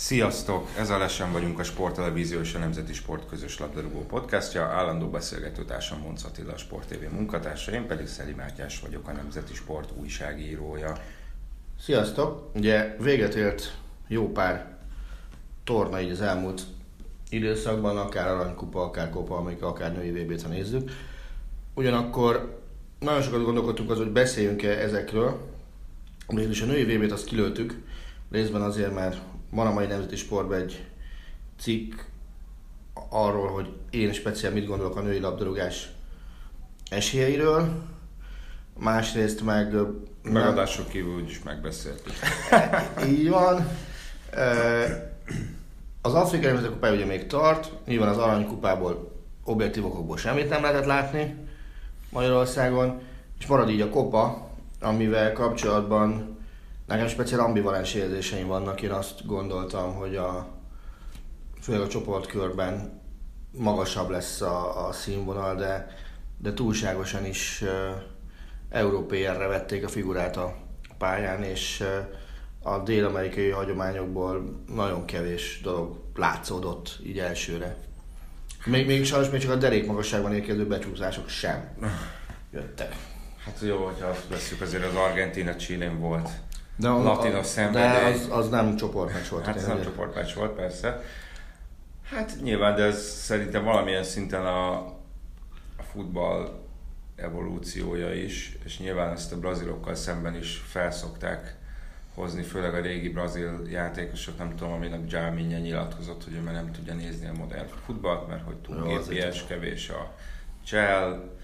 Sziasztok! Ez a Lesen vagyunk a Sporttelevízió és a Nemzeti Sport közös labdarúgó podcastja. Állandó beszélgetőtársam Monc Attila, a Sport TV munkatársa, én pedig Szeli Mátyás vagyok, a Nemzeti Sport újságírója. Sziasztok! Ugye véget ért jó pár torna így az elmúlt időszakban, akár aranykupa, akár Copa Amerika, akár női vb ha nézzük. Ugyanakkor nagyon sokat gondolkodtunk az, hogy beszéljünk-e ezekről. Mégis a női vb t azt kilőttük, részben azért, mert van a mai nemzeti sportban egy cikk arról, hogy én speciál mit gondolok a női labdarúgás esélyeiről, másrészt meg... Megadások kívül úgyis megbeszéltük. Így van. Az Afrikai Nemzeti Kupája ugye még tart, nyilván az aranykupából objektív okokból semmit nem lehetett látni Magyarországon, és marad így a kopa, amivel kapcsolatban Nekem speciál ambivalens érzéseim vannak, én azt gondoltam, hogy a, főleg a csoportkörben magasabb lesz a, a színvonal, de, de túlságosan is uh, európérre vették a figurát a pályán, és a dél-amerikai hagyományokból nagyon kevés dolog látszódott így elsőre. Még, még sajnos még csak a derék magasságban érkező becsúszások sem jöttek. Hát jó, hogyha azt veszük, azért az Argentina Chilén volt de a, latinos szenvedély. De az, az nem csoportmeccs volt. Hát ez nem csoportmeccs volt, persze. Hát nyilván, de ez szerintem valamilyen szinten a, a futball evolúciója is, és nyilván ezt a brazilokkal szemben is felszokták hozni, főleg a régi brazil játékosok, nem tudom, aminek Jaminja nyilatkozott, hogy ő már nem tudja nézni a modern futballt, mert hogy túl gépies, kevés a csel,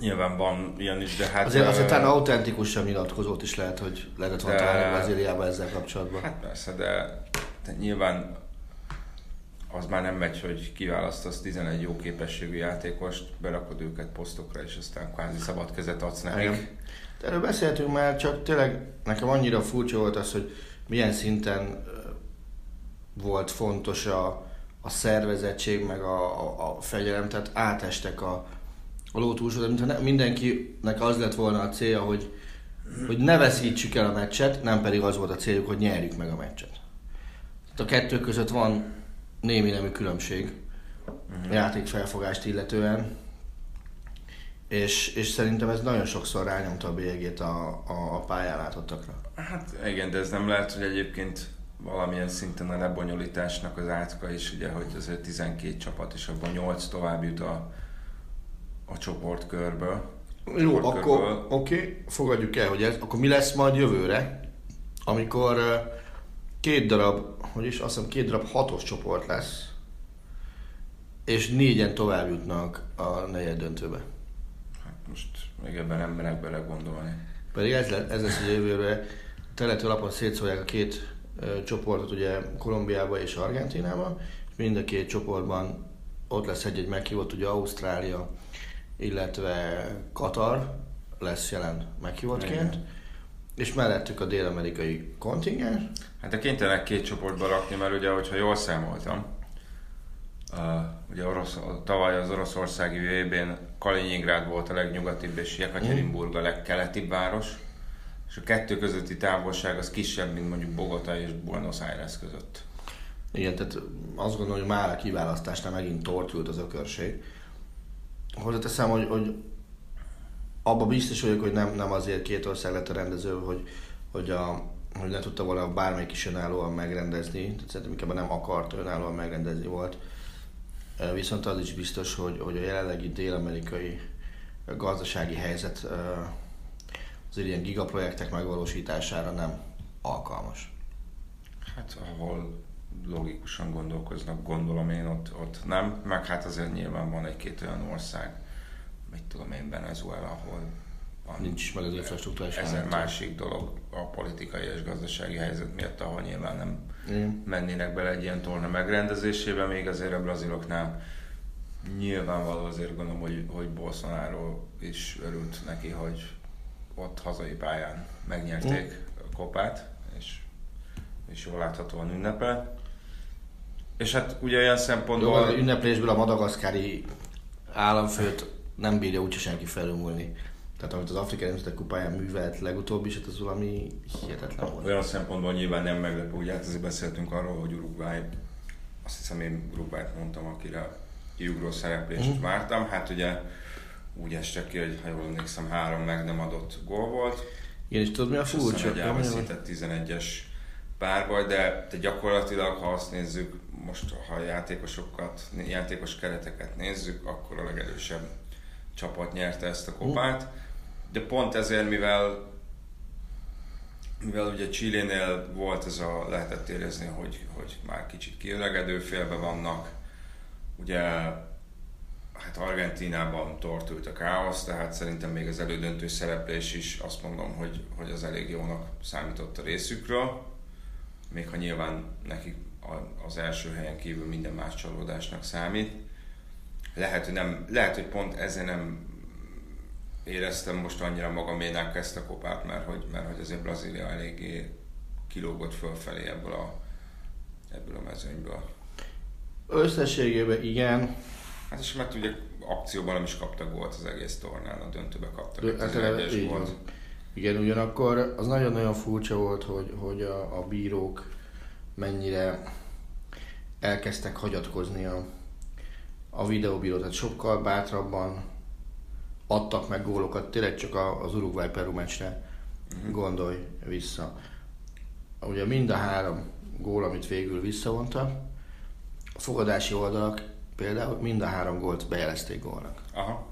Nyilván van ilyen is, de hát... Azért, azért talán autentikusan nyilatkozót is lehet, hogy lehetett volna találni Brazíliában ezzel kapcsolatban. Hát persze, de, de nyilván az már nem megy, hogy kiválasztasz 11 jó képességű játékost, berakod őket posztokra, és aztán kvázi szabad kezet adsz nekik. Erről beszéltünk már, csak tényleg nekem annyira furcsa volt az, hogy milyen szinten volt fontos a, a szervezettség, meg a, a, a fegyelem, tehát átestek a, a ló túlsó, de mintha mindenkinek az lett volna a célja, hogy, hogy ne veszítsük el a meccset, nem pedig az volt a céljuk, hogy nyerjük meg a meccset. Tehát a kettő között van némi nemű különbség uh-huh. játékfelfogást illetően, és, és szerintem ez nagyon sokszor rányomta a bélyegét a, a, a pályán látottakra. Hát igen, de ez nem lehet, hogy egyébként valamilyen szinten a lebonyolításnak az átka is, ugye, hogy azért 12 csapat, és abban 8 tovább jut a, a csoportkörből. Jó, akkor oké, okay, fogadjuk el, hogy ez, akkor mi lesz majd jövőre, amikor két darab, hogy is azt hiszem két darab hatos csoport lesz, és négyen tovább jutnak a negyed döntőbe. Hát most még ebben nem merek bele gondolni. Pedig ez, lesz, ez lesz a jövőre. Telető lapon szétszólják a két ö, csoportot, ugye Kolumbiába és Argentinába, és mind a két csoportban ott lesz egy-egy meghívott, ugye Ausztrália, illetve Katar lesz jelen meghívottként, és mellettük a dél-amerikai kontingens. Hát a kénytelenek két csoportba rakni, mert ugye, hogyha jól számoltam, uh, ugye orosz, tavaly az oroszországi vb n Kaliningrád volt a legnyugatibb, és Jekaterinburg a legkeletibb város, és a kettő közötti távolság az kisebb, mint mondjuk Bogota és Buenos Aires között. Igen, tehát azt gondolom, hogy már a kiválasztásnál megint tortult az ökörség hozzáteszem, hogy, hogy abban biztos vagyok, hogy nem, nem azért két ország lett a rendező, hogy, hogy, a, hogy ne tudta volna bármelyik is önállóan megrendezni, tehát szerintem inkább nem akart önállóan megrendezni volt. Viszont az is biztos, hogy, hogy a jelenlegi dél-amerikai gazdasági helyzet az ilyen gigaprojektek megvalósítására nem alkalmas. Hát ahol logikusan gondolkoznak, gondolom én, ott, ott nem. Meg hát azért nyilván van egy-két olyan ország, mit tudom én, Venezuela, ahol van Nincs meg az infrastruktúrás háttér. másik dolog a politikai és gazdasági helyzet miatt, ahol nyilván nem Igen. mennének bele egy ilyen torna megrendezésébe, még azért a braziloknál nyilvánvaló azért gondolom, hogy, hogy Bolsonaro is örült neki, hogy ott hazai pályán megnyerték a kopát, és, és jól láthatóan ünnepel. És hát ugye olyan Jó, szempontból... az ünneplésből a madagaszkári államfőt nem bírja úgyse senki felülmúlni. Tehát amit az Afrikai Nemzetek Kupáján művelt legutóbb is, hát az valami hihetetlen volt. Olyan szempontból nyilván nem meglepő, ugye hát azért beszéltünk arról, hogy Uruguay, azt hiszem én Uruguayt mondtam, akire kiugró szereplést Mhm. vártam, hát ugye úgy estek ki, hogy ha jól emlékszem, három meg nem adott gól volt, Igen, és tudod mi a furcsa? egy elveszített 11-es párbaj, de, de gyakorlatilag, ha azt nézzük, most ha játékosokat, játékos kereteket nézzük, akkor a legerősebb csapat nyerte ezt a kopát. De pont ezért, mivel mivel ugye Chilénél volt ez a, lehetett érezni, hogy, hogy már kicsit kiöregedő félbe vannak, ugye hát Argentínában tortult a káosz, tehát szerintem még az elődöntő szereplés is azt mondom, hogy, hogy az elég jónak számított a részükről, még ha nyilván nekik az első helyen kívül minden más csalódásnak számít. Lehet, hogy, nem, lehet, hogy pont ezért nem éreztem most annyira magaménak ezt a kopát, mert hogy, mert hogy azért Brazília eléggé kilógott fölfelé ebből a, ebből a mezőnyből. Összességében igen, Hát és mert ugye akcióban nem is kaptak gólt az egész tornán, a döntőbe kaptak egy Hát eleve 11-es így gólt. van. Igen, ugyanakkor az nagyon-nagyon furcsa volt, hogy, hogy a, a bírók mennyire elkezdtek hagyatkozni a, a videóbírót, tehát sokkal bátrabban adtak meg gólokat, tényleg csak az Uruguay Peru meccsre gondolj vissza. Ugye mind a három gól, amit végül visszavonta, a fogadási oldalak például mind a három gólt bejelezték gólnak. Aha.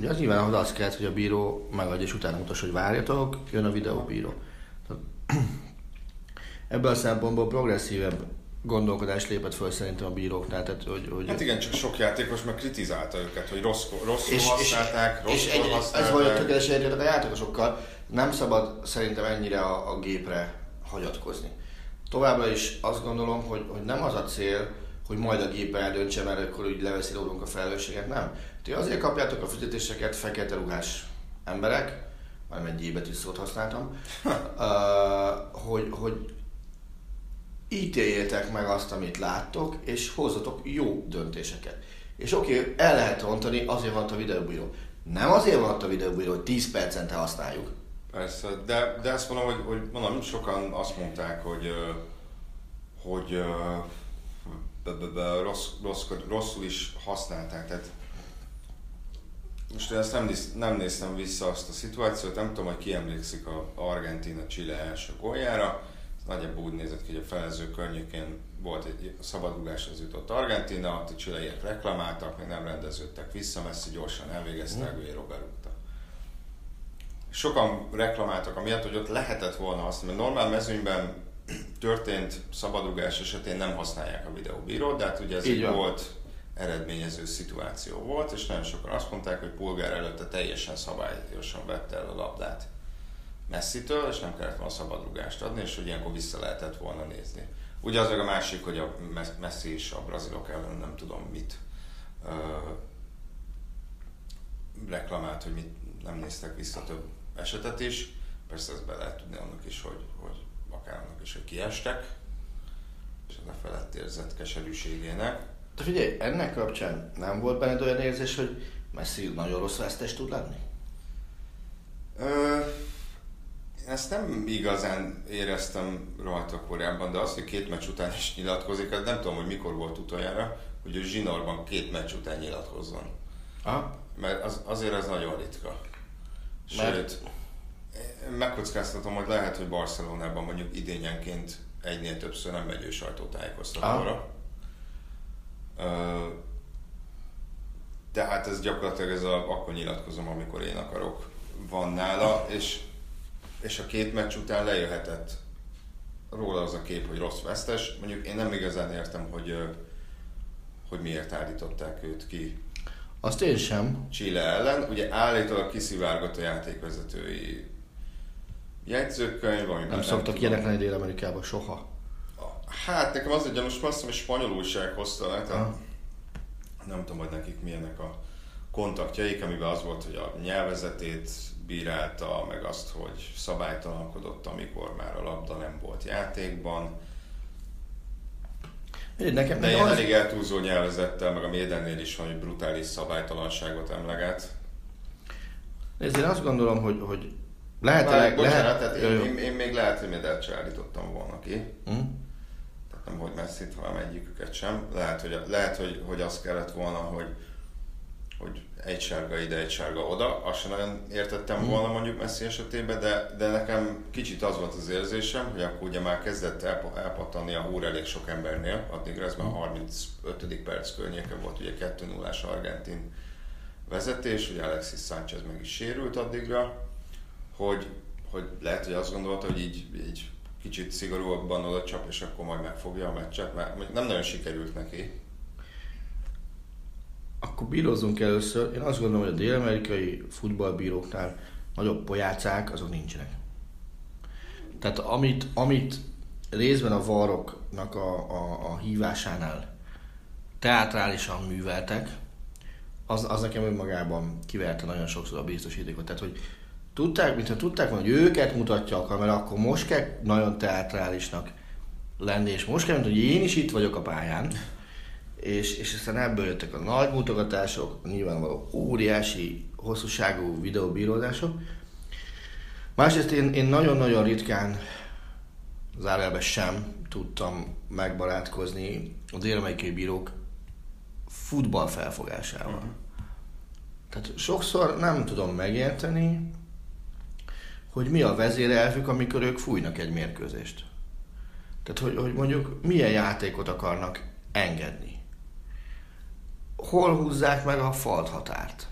Ugye az nyilván ahhoz az kellett, hogy a bíró megadja, és utána mutassa, hogy várjatok, jön a videóbíró. Tehát Ebből a szempontból progresszívebb gondolkodás lépett föl szerintem a bíróknál, tehát hogy, hogy Hát igen, csak sok játékos meg kritizálta őket, hogy rossz, rosszul és, és, használták, és rosszul ez használták. vagy tökéletesen egyetértek a játékosokkal, nem szabad szerintem ennyire a, a gépre hagyatkozni. Továbbra is azt gondolom, hogy, hogy nem az a cél, hogy majd a gép eldöntse, mert akkor úgy leveszi rólunk a felelősséget, nem. Ti azért kapjátok a fizetéseket fekete ruhás emberek, már egy J-betű szót használtam, hogy, hogy ítéljétek meg azt, amit láttok, és hozzatok jó döntéseket. És oké, okay, el lehet rontani, azért van a videóbíró. Nem azért van a videóbíró, hogy 10 percente használjuk. Persze, de, de ezt mondom, hogy, hogy mondom, sokan azt mondták, hogy, hogy be, rossz, rossz, rosszul is használták. Tehát most én ezt nem, néz, nem néztem vissza azt a szituációt, nem tudom, hogy ki emlékszik a Argentina Chile első góljára. Nagyjából úgy nézett ki, hogy a felező környékén volt egy szabadrugáshoz jutott Argentina, ott a csileiek reklamáltak, még nem rendeződtek vissza, messzi gyorsan elvégezte, Aguero berúgta sokan reklamáltak amiatt, hogy ott lehetett volna azt, mert normál mezőnyben történt szabadrugás esetén nem használják a videóbírót, de hát ugye ez egy volt eredményező szituáció volt, és nagyon sokan azt mondták, hogy Polgár előtte teljesen szabályosan vette el a labdát messzitől, és nem kellett volna szabadrugást adni, és hogy ilyenkor vissza lehetett volna nézni. Ugye az meg a másik, hogy a Messi és a brazilok ellen nem tudom mit ö, reklamált, hogy mit nem néztek vissza több esetet is. Persze ezt be lehet tudni annak is, hogy, annak is, hogy kiestek, és ez a felett érzett keserűségének. De figyelj, ennek kapcsán nem volt benned olyan érzés, hogy Messi nagyon rossz vesztes tud lenni? Ö, ezt nem igazán éreztem rajta korábban, de az, hogy két meccs után is nyilatkozik, az nem tudom, hogy mikor volt utoljára, hogy ő zsinórban két meccs után nyilatkozzon. Aha. Mert az, azért ez nagyon ritka. Mert- Sőt, én megkockáztatom, hogy lehet, hogy Barcelonában mondjuk idényenként egynél többször nem megy ő sajtótájékoztatóra. Tehát ez gyakorlatilag ez a, akkor nyilatkozom, amikor én akarok, van nála, és, és a két meccs után lejöhetett róla az a kép, hogy rossz vesztes. Mondjuk én nem igazán értem, hogy, hogy miért állították őt ki Azt én sem. Chile ellen. Ugye állítólag kiszivárgott a játékvezetői jegyzőkönyv, amiben Nem szoktak ilyenek lenni Dél-Amerikában soha. Hát nekem az egy gyanús, azt hiszem, hogy spanyol újság hozta le, tehát nem tudom, hogy nekik milyenek a kontaktjaik, amiben az volt, hogy a nyelvezetét bírálta, meg azt, hogy szabálytalankodott, amikor már a labda nem volt játékban. Nekem, De ilyen az, elég eltúlzó nyelvezettel, meg a Médennél is van, hogy brutális szabálytalanságot emleget. Én azt gondolom, hogy, hogy lehet, lehet, bocsánat, lehet, tehát én, én, én, még lehet, hogy Medelt se állítottam volna ki. Hm? Tehát nem hogy messzit, hanem egyiküket sem. Lehet, hogy, lehet, hogy, hogy az kellett volna, hogy, hogy egy sárga ide, egy sárga oda. Azt sem nagyon értettem volna mondjuk Messi esetében, de, de nekem kicsit az volt az érzésem, hogy akkor ugye már kezdett elpa- elpattanni a húr elég sok embernél, addigra ez már 35. perc környéke volt, ugye 2 0 argentin vezetés, ugye Alexis Sánchez meg is sérült addigra, hogy, hogy lehet, hogy azt gondolta, hogy így, így kicsit szigorúabban oda csap, és akkor majd megfogja a meccset, mert nem nagyon sikerült neki. Akkor bírozzunk először. Én azt gondolom, hogy a dél-amerikai futballbíróknál nagyobb pojácák, azok nincsenek. Tehát amit, amit részben a varoknak a, a, a hívásánál teátrálisan műveltek, az, az nekem önmagában kiverte nagyon sokszor a biztosítékot. Tehát, hogy tudták, mintha tudták hogy őket mutatja a kamera, akkor most kell nagyon teátrálisnak lenni, és most kell, mint hogy én is itt vagyok a pályán, és, és aztán ebből jöttek a nagy mutogatások, nyilvánvaló óriási, hosszúságú videóbírózások. Másrészt én, én nagyon-nagyon ritkán, zárójelben sem tudtam megbarátkozni a dél bírók futball felfogásával. Uh-huh. Tehát sokszor nem tudom megérteni, hogy mi a vezérelvük, amikor ők fújnak egy mérkőzést. Tehát, hogy, hogy mondjuk milyen játékot akarnak engedni. Hol húzzák meg a falt határt?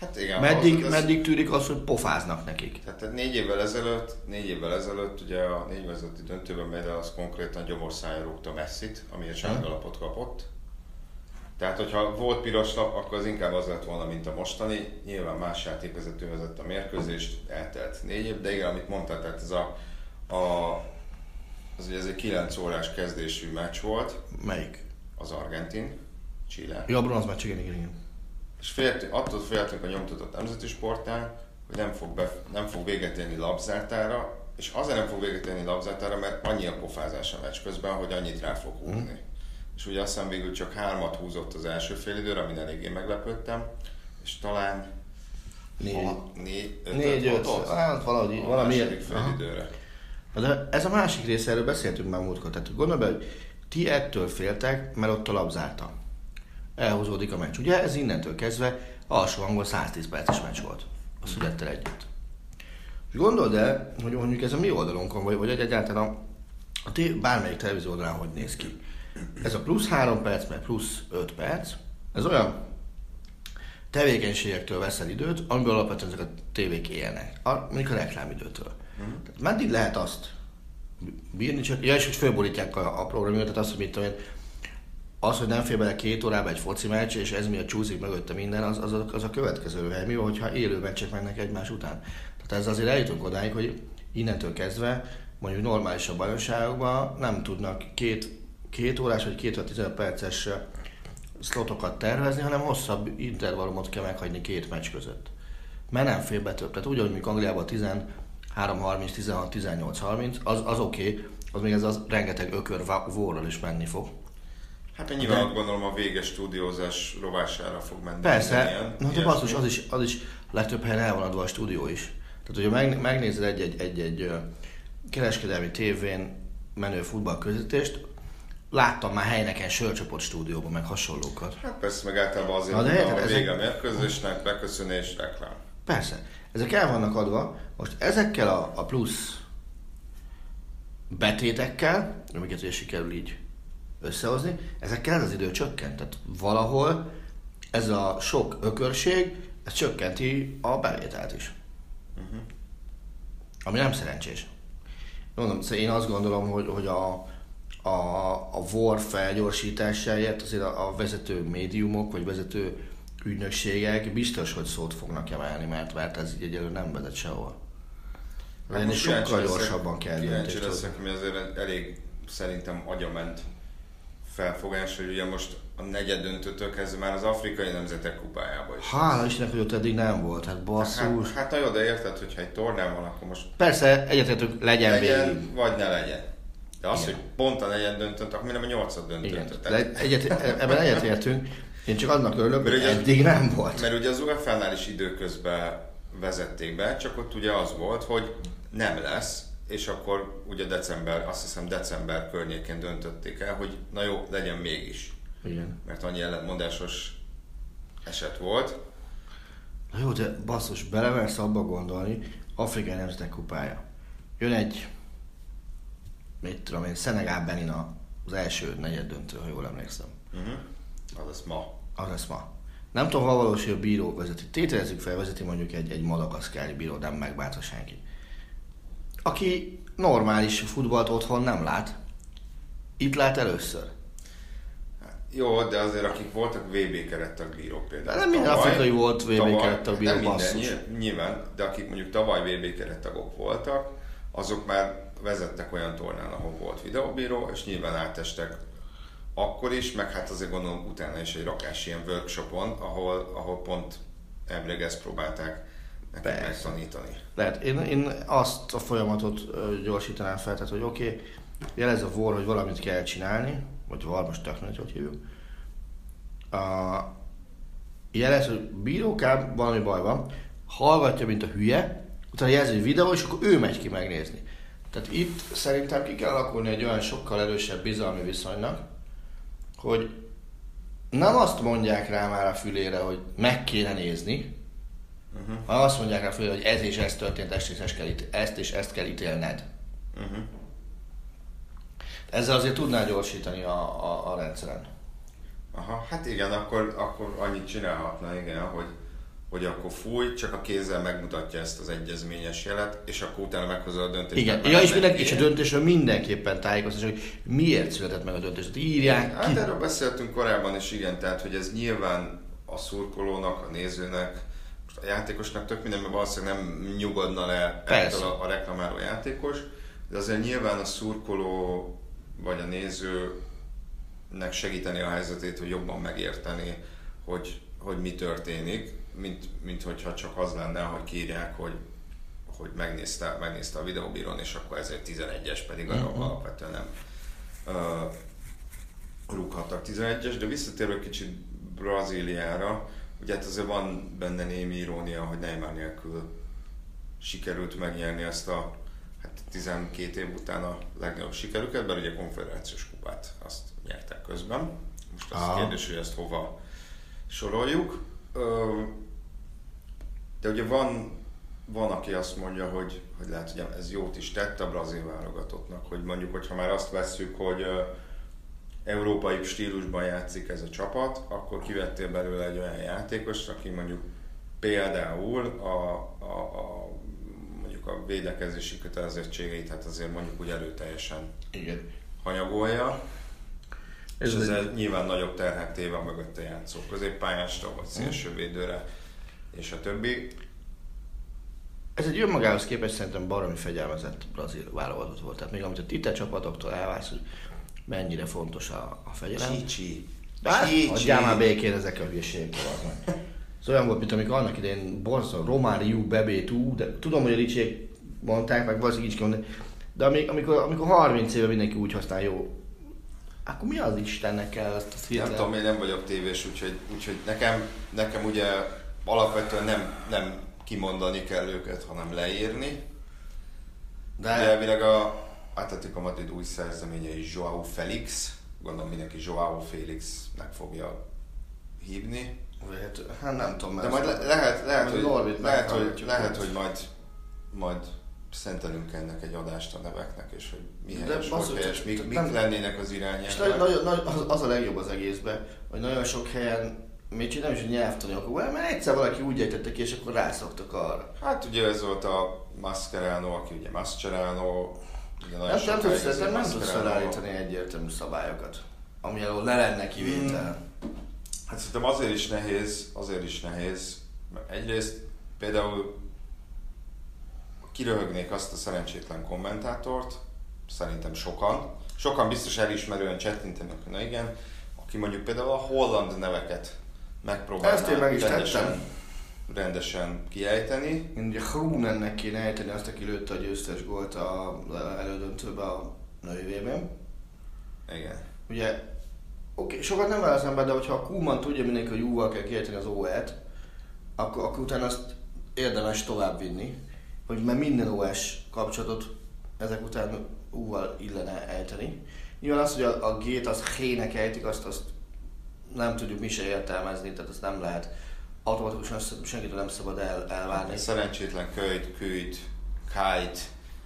Hát igen, Meddig, az- meddig tűrik az, hogy pofáznak nekik? Tehát négy évvel ezelőtt, négy évvel ezelőtt ugye a négy vezető döntőben Medel az konkrétan gyomorszájra rúgta Messit, amiért sárga lapot kapott. Tehát, hogyha volt piros lap, akkor az inkább az lett volna, mint a mostani. Nyilván más játékvezető vezette a mérkőzést, eltelt négy év, de igen, amit mondtál, tehát ez a, a az ugye ez egy 9 órás kezdésű meccs volt, Melyik? az Argentin, Chile. Ja, bronz meccs, igen, igen, igen. És féltünk, attól féltünk a nyomtatott nemzeti sportnál, hogy nem fog, be, nem fog véget érni labzártára, és azért nem fog véget érni labzártára, mert annyi a pofázás a meccs közben, hogy annyit rá fog húzni. Mm. És ugye azt hiszem végül csak hármat húzott az első fél időre, amin eléggé meglepődtem, és talán Négy. hat- négy, ötöt Négy, öt, hatott hát valahogy, a valami második ilyen. Aha. fél időre. Na De ez a másik része, erről beszéltünk már múltkor. Tehát gondolj be, hogy ti ettől féltek, mert ott a labzárta. Elhúzódik a meccs. Ugye ez innentől kezdve alsó hangol 110 perces meccs volt. A születtel együtt. És gondold el, hogy mondjuk ez a mi oldalunkon, vagy, vagy egyáltalán a, a té, bármelyik televízió oldalán hogy néz ki. Ez a plusz 3 perc, meg plusz 5 perc, ez olyan tevékenységektől veszel időt, amiből alapvetően ezek a tévék élnek. A, mondjuk a reklámidőtől. Tehát meddig lehet azt bírni, csak, ja, és hogy fölborítják a, a programot, tehát azt, hogy mit tudom én, az, hogy nem fér bele két órába egy foci meccs, és ez miatt csúszik mögötte minden, az, az, a, az a következő hely. Mi van, hogyha élő meccsek mennek egymás után? Tehát ez azért eljutunk odáig, hogy innentől kezdve mondjuk normálisabb bajnokságokban nem tudnak két, két órás vagy két vagy 15 perces szlotokat tervezni, hanem hosszabb intervallumot kell meghagyni két meccs között. Mert nem fér be több. Tehát úgy, hogy mondjuk Angliában 13-30, 16-18-30, az, az oké, okay, az még ez az rengeteg ökör vórral is menni fog. Hát nyilván gondolom a véges stúdiózás rovására fog menni. Persze, ilyen- no, de basszus, az is, az is legtöbb helyen el van adva a stúdió is. Tehát, hogyha meg, megnézed egy-egy, kereskedelmi tévén menő futballközvetést, láttam már helyneken sörcsoport stúdióban, meg hasonlókat. Hát persze, meg általában azért Na de érted, a ezek- vége a mérkőzésnek, beköszönés, reklám. Persze, ezek el vannak adva, most ezekkel a, a plusz betétekkel, amiket ugye sikerül így összehozni, ezekkel ez az idő csökkent. Tehát valahol ez a sok ökörség, ez csökkenti a bevételt is. Uh-huh. Ami nem szerencsés. Mondom, szóval én azt gondolom, hogy, hogy a, a, a VOR felgyorsításáért azért a, a vezető médiumok, vagy vezető ügynökségek biztos, hogy szót fognak emelni, mert, mert ez így egyelőre nem vezet sehol. Hát kíváncsi sokkal gyorsabban kell Kíváncsi leszek, ami azért elég szerintem agyament felfogás, hogy ugye most a negyed döntőtől kezdve már az afrikai nemzetek kupájába is. Hála Istennek, hogy ott eddig nem volt, hát basszus. Hát, hát na jó, de érted, hogyha egy tornán van, akkor most Persze, egyetértünk, legyen, legyen, végig. vagy ne legyen. De az, Igen. hogy pont a negyed döntőt, akkor nem a nyolcad döntőt. de egyet, ebben egyetértünk. Én csak annak örülök, hogy Mert ugye- eddig nem volt. Mert ugye az UEFA-nál is időközben vezették be, csak ott ugye az volt, hogy nem lesz, és akkor ugye december, azt hiszem december környékén döntötték el, hogy na jó, legyen mégis. Igen. Mert annyi ellentmondásos eset volt. Na jó, de basszus, belemersz abba gondolni, Afrikai Nemzetek Kupája. Jön egy, mit tudom én, Szenegál Benin az első negyed döntő, ha jól emlékszem. Uh-huh. Az lesz ma. Az lesz ma. Nem tudom, hol valós, hogy a bíró vezeti. Tételezzük fel, vezeti mondjuk egy, egy madagaszkári bíró, nem megbánta senki. Aki normális futballt otthon nem lát. Itt lát először. Jó, de azért akik voltak VB kerettagbírók például. De nem minden tavaly- afrikai volt VB tavaly- kerettagbíró, Nem minden, basszus. nyilván, de akik mondjuk tavaly VB kerettagok voltak, azok már vezettek olyan tornán, ahol volt videóbíró, és nyilván átestek akkor is, meg hát azért gondolom utána is egy rakás ilyen workshopon, ahol, ahol pont elvileg ezt próbálták nekik Persze. megtanítani. Lehet, én, én azt a folyamatot gyorsítanám fel, tehát hogy oké, okay, jelez a vor, hogy valamit kell csinálni, vagy var, most tök mindegy, hogy hívjuk. A, jelez, hogy bírókám, valami baj van, hallgatja, mint a hülye, utána jelzi egy videó, és akkor ő megy ki megnézni. Tehát itt szerintem ki kell alakulni egy olyan sokkal erősebb bizalmi viszonynak, hogy nem azt mondják rá már a fülére, hogy meg kéne nézni, Uh-huh. hanem azt mondják rá a fülére, hogy ez és ez történt, ezt és ezt kell, itt, ezt és ezt kell ítélned. Uh-huh. Ezzel azért tudnál gyorsítani a, a, a rendszeren. Aha, hát igen, akkor, akkor annyit csinálhatna, igen, hogy, hogy akkor fúj, csak a kézzel megmutatja ezt az egyezményes jelet, és akkor utána meghozza a döntést. Igen, ja, és, nem mindenki, és a döntésről mindenképpen tájékoztatás, hogy miért született meg a döntés. Tehát írják Hát ki. erről beszéltünk korábban is, igen, tehát hogy ez nyilván a szurkolónak, a nézőnek, a játékosnak tök minden, mert valószínűleg nem nyugodna le ettől a, a reklamáló játékos, de azért nyilván a szurkoló vagy a nézőnek segíteni a helyzetét, hogy jobban megérteni, hogy, hogy mi történik, mint, mint hogyha csak az lenne, hogy kírják, hogy hogy megnézte, megnézte a videóbírón, és akkor ezért 11-es, pedig arra Mhm. alapvetően nem ö, rúghattak 11-es, de visszatérve kicsit Brazíliára, ugye hát azért van benne némi irónia, hogy Neymar nélkül sikerült megnyerni ezt a hát 12 év után a legnagyobb sikerüket, mert ugye konfederációs kupát azt nyertek közben. Most az Aha. kérdés, hogy ezt hova soroljuk. Ö, de ugye van, van, aki azt mondja, hogy, hogy lehet, hogy ez jót is tett a brazil válogatottnak, hogy mondjuk, hogyha már azt vesszük, hogy európai stílusban játszik ez a csapat, akkor kivettél belőle egy olyan játékost, aki mondjuk például a, a, a mondjuk a védekezési kötelezettségeit, hát azért mondjuk úgy erőteljesen Igen. hanyagolja, és Ez ezzel nyilván nagyobb terhet téve a mögötte játszó középpályásra, vagy szélsővédőre, és a többi. Ez egy önmagához képest szerintem baromi fegyelmezett brazil válogatott volt. Tehát még amit a tite csapatoktól elválsz, hogy mennyire fontos a, a fegyelem. Csícsi. De hát, adjál már békén ezek a hülyeségek meg. Ez olyan volt, mint amikor annak idején borzasztó Romáriú, Bebétú, de tudom, hogy a ricsék mondták, meg valószínűleg így mondani, de amik, amikor, amikor 30 éve mindenki úgy használ jó, akkor mi az Istennek kell ezt a Nem hirtelen? tudom, én nem vagyok tévés, úgyhogy, úgyhogy nekem, nekem ugye alapvetően nem, nem kimondani kell őket, hanem leírni. De elvileg a Atletico Madrid új szerzeménye is Joao Felix, gondolom mindenki Joao Felixnek fogja hívni. hát, hát nem tudom, De majd le, lehet, lehet, hogy, Norbit lehet, hogy, lehet, hogy majd, majd szentelünk ennek egy adást a neveknek, és hogy mi helyes, hogy helyes, mik, mik lennének az És irányelvek. nagyon, nagyon, nagyon, az, az a legjobb az egészben, hogy nagyon sok helyen Csak nem is, hogy nyelvtani okokból, mert egyszer valaki úgy ejtette ki, és akkor rászoktak arra. Hát ugye ez volt a Mascherano, aki ugye Mascherano, nagyon Nem, tudsz, nem, tudsz felállítani egyértelmű szabályokat, ami alól ne lenne kivétel. Hát szerintem azért is nehéz, azért is nehéz, egyrészt például kiröhögnék azt a szerencsétlen kommentátort, szerintem sokan, sokan biztos elismerően csettintenek, na igen, aki mondjuk például a holland neveket megpróbálná Ezt én meg is rendesen, tettem. rendesen kiejteni. Én ugye Hrunennek kéne ejteni azt, aki lőtte a győztes gólt a elődöntőbe a női VB-n. Igen. Ugye, oké, sokat nem válaszolom be, de hogyha a Kuman tudja mindenki, hogy U-val kell kiejteni az OE-t, akkor, akkor utána azt érdemes tovább vinni, hogy mert minden OS kapcsolatot ezek után U-val illene ejteni. Nyilván az, hogy a, a G-t az H-nek ejtik, azt, azt nem tudjuk mi se értelmezni, tehát azt nem lehet automatikusan senkitől nem szabad el, elvárni. Egy szerencsétlen kölyt, küjt, kite.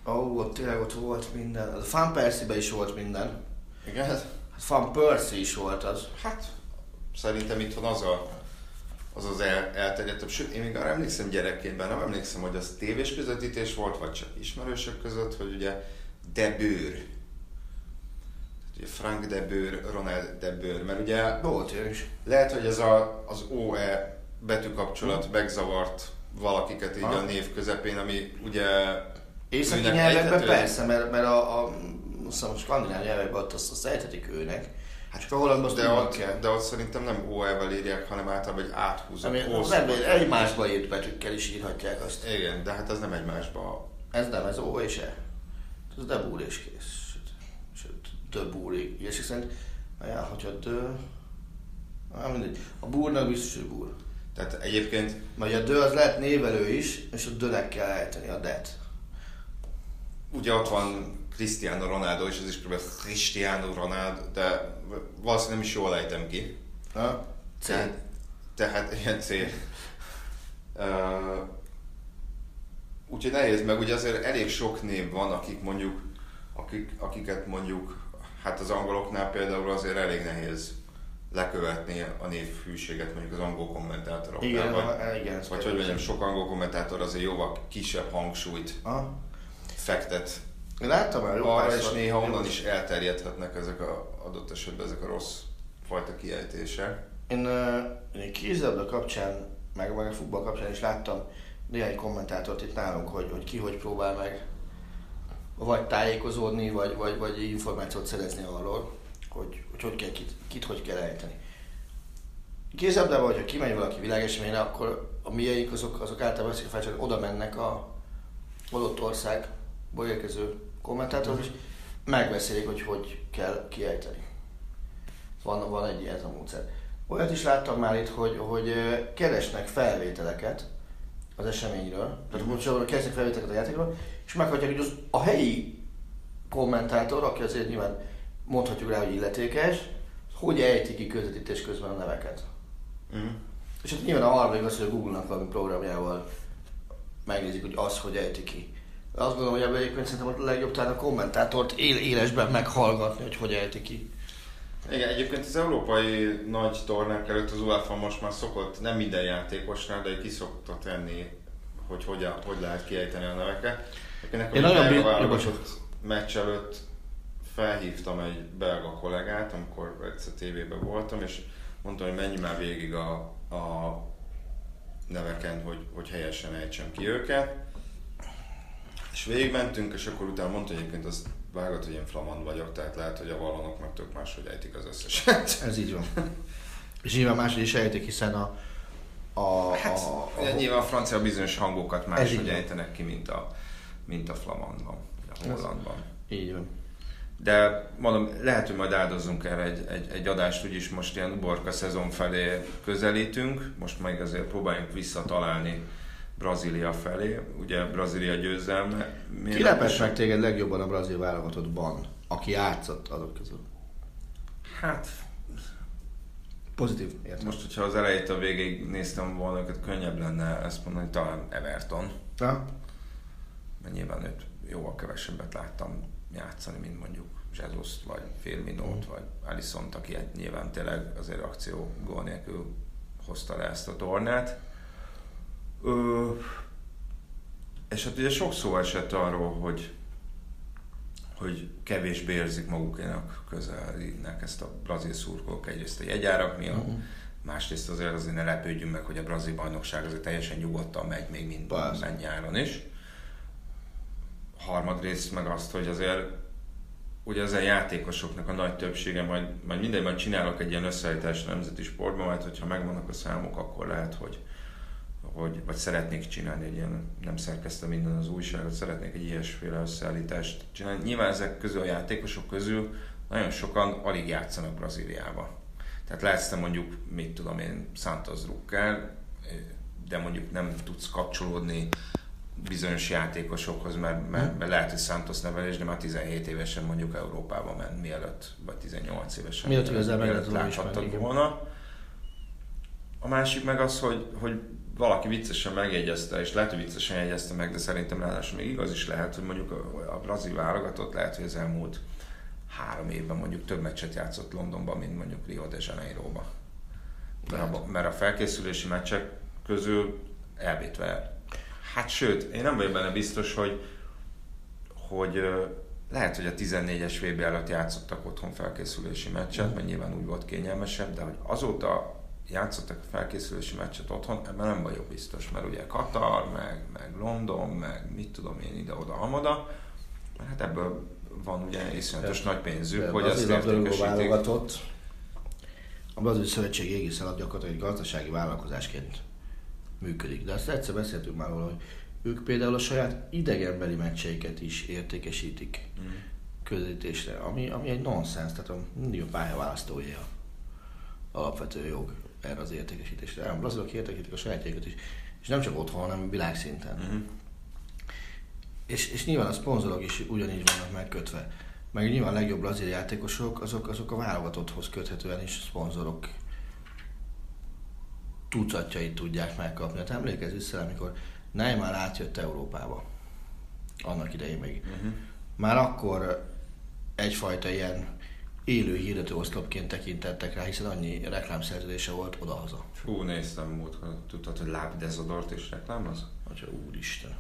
Ó, oh, ott tényleg ott volt minden. A Fan Percy-be is volt minden. Igen? Hát Fan Percy is volt az. Hát szerintem itt van az a, az, az el, elterjedtebb. Sőt, én még arra emlékszem gyerekként, nem emlékszem, hogy az tévés közvetítés volt, vagy csak ismerősök között, hogy ugye De Boer. Frank De Boer, Ronald De Boer, mert ugye Volt ilyen is. lehet, hogy ez a, az OE betűkapcsolat megzavart valakiket így Ha. a név közepén, ami ugye Északi nyelvekben persze, mert, mert a, a, a skandináv nyelvekben ott azt, azt ejtetik őnek. Hát csak a hollandban azt de ott, kell. de ott szerintem nem OE-vel írják, hanem általában egy áthúzott Ami nem, egymásba írt betűkkel is írhatják azt. Igen, de hát ez nem egymásba. Ez nem, ez O és E. Ez de búr és kész. Sőt, Sőt, dö búr és szerint, dö... Ah, mindegy. A búrnak biztos, hogy búr. Tehát egyébként Mert a dö az lehet névelő is, és a dönek kell ejteni a det. ugye ott van Cristiano Ronaldo, és ez is kb. Cristiano Ronaldo, de valószínűleg nem is jól ejtem ki. Ha? C. Tehát, tehát ilyen C. Uh, úgyhogy nehéz, meg ugye azért elég sok név van, akik mondjuk, akik, akiket mondjuk, hát az angoloknál például azért elég nehéz lekövetni a névhűséget mondjuk az angol kommentátoroknál. Igen, vagy, ha- igen, vagy hogy mondjam, sok angol kommentátor azért jóval kisebb hangsúlyt Ha? fektet Én láttam jó arra, és néha onnan is elterjedhetnek ezek a adott esetben ezek a rossz fajta kiejtések. Én, uh, én kézilabda kapcsán, meg, meg a futball kapcsán is láttam néhány kommentátort itt nálunk, hogy, hogy ki hogy próbál meg vagy tájékozódni, vagy, vagy, vagy információt szerezni arról, hogy hogy, hogy kell, kit, kit hogy kell ejteni. Kézilabdában, hogyha kimegy valaki világeseményre, akkor a mieink azok, azok általában veszik felcsak, oda mennek a adott országból érkező kommentátorhoz, és megbeszélik, hogy hogy kell kiejteni. Van, van egy ilyen ez a módszer. Olyat is láttam már itt, hogy, hogy keresnek felvételeket az eseményről, tehát most mm. keresnek felvételeket a játékról, és meghagyják, hogy az, a helyi kommentátor, aki azért nyilván mondhatjuk rá, hogy illetékes, hogy ejti ki közvetítés közben a neveket. Mm. És hát nyilván a harmadik az, hogy a Google-nak valami programjával megnézik, hogy az, hogy ejti ki. Azt gondolom, hogy ebben egyébként szerintem a legjobb talán a kommentátort él, élesben meghallgatni, hogy hogy ejti ki. Igen, egyébként az európai nagy tornák előtt az UEFA most már szokott, nem minden játékosnál, de ki szokta tenni, hogy hogy, hogy lehet kiejteni a neveket. Nekem Én nagyon válogatott meccs előtt felhívtam egy belga kollégát, amikor egyszer tévében voltam, és mondtam, hogy menj már végig a, a neveken, hogy, hogy helyesen ejtsem ki őket. És végigmentünk, és akkor utána mondta egyébként az vágott, hogy én flamand vagyok, tehát lehet, hogy a vallonok meg tök máshogy ejtik az összeset. Ez így van. És nyilván máshogy is ejtik, hiszen a, a, Hát, a, a, a, nyilván a francia bizonyos hangokat máshogy ejtenek ki, mint a, mint a flamandban, a hollandban. így van. De mondom, lehet, hogy majd áldozzunk erre egy, egy, egy adást, úgyis most ilyen uborka szezon felé közelítünk, most meg azért próbáljunk visszatalálni Brazília felé, ugye Brazília győzelme. Ki lepett meg téged legjobban a brazil válogatottban, aki játszott azok közül? Hát, Pozitív, értem. most, hogyha az elejét a végig néztem volna könnyebb lenne ezt mondani, talán Everton. Na? Mert nyilván őt jóval kevesebbet láttam játszani, mint mondjuk jesus vagy Firminót, vagy Alisson, aki hát nyilván tényleg azért akció gól nélkül hozta le ezt a tornát. Ö, és hát ugye sok szó esett arról, hogy, hogy kevésbé érzik magukénak közelnek ezt a brazil szurkolók egyrészt a jegyárak miatt, uh-huh. másrészt azért azért ne lepődjünk meg, hogy a brazil bajnokság azért teljesen nyugodtan megy még minden nyáron is. Harmadrészt meg azt, hogy azért ugye az a játékosoknak a nagy többsége, majd, majd mindegy, majd csinálok egy ilyen összeállítást nemzeti sportban, majd hogyha megvannak a számok, akkor lehet, hogy, hogy vagy szeretnék csinálni egy ilyen, nem szerkeztem minden az újságot, szeretnék egy ilyesféle összeállítást csinálni. Nyilván ezek közül a játékosok közül nagyon sokan alig játszanak Brazíliába. Tehát lehetsz mondjuk, mit tudom én, Santos Drucker, de mondjuk nem tudsz kapcsolódni bizonyos játékosokhoz, mert, mert, mert lehet, hogy Santos nevelés, de már 17 évesen mondjuk Európában ment, mielőtt, vagy 18 évesen. Miatt igazán meg lehet volna. A másik meg az, hogy, hogy valaki viccesen megjegyezte, és lehet, hogy viccesen jegyezte meg, de szerintem ráadásul még igaz is lehet, hogy mondjuk a, a brazil válogatott lehet, hogy az elmúlt három évben mondjuk több meccset játszott Londonban, mint mondjuk Rio de Janeiroba. Mert a, mert a felkészülési meccsek közül elvétve Hát sőt, én nem vagyok benne biztos, hogy, hogy lehet, hogy a 14-es VB előtt játszottak otthon felkészülési meccset, mert nyilván úgy volt kényelmesebb, de hogy azóta játszottak a felkészülési meccset otthon, ebben nem vagyok biztos, mert ugye Katar, meg, meg London, meg mit tudom én ide-oda, amoda, mert hát ebből van ugye iszonyatos nagy pénzük, hogy ezt értékesítik. A Brazil Szövetség égisz alatt gyakorlatilag egy gazdasági vállalkozásként működik. De azt egyszer beszéltünk már róla, hogy ők például a saját idegenbeli meccseiket is értékesítik mm. közvetítésre, ami, ami egy nonsens, tehát a, mindig a pályaválasztója alapvető jog erre az értékesítésre. A brazilok értékesítik a sajátjaikat is, és nem csak otthon, hanem világszinten. Mm. És, és nyilván a szponzorok is ugyanígy vannak megkötve. Meg nyilván a legjobb brazil játékosok, azok, azok a válogatotthoz köthetően is szponzorok tucatjait tudják megkapni. Hát emlékezz vissza, amikor Neymar átjött Európába. Annak idején még. Uh-huh. Már akkor egyfajta ilyen élő hirdető oszlopként tekintettek rá, hiszen annyi reklámszerződése volt odahaza. Fú, néztem múlt, tudtad, hogy lábdezodort is reklámoz? Atya úristen.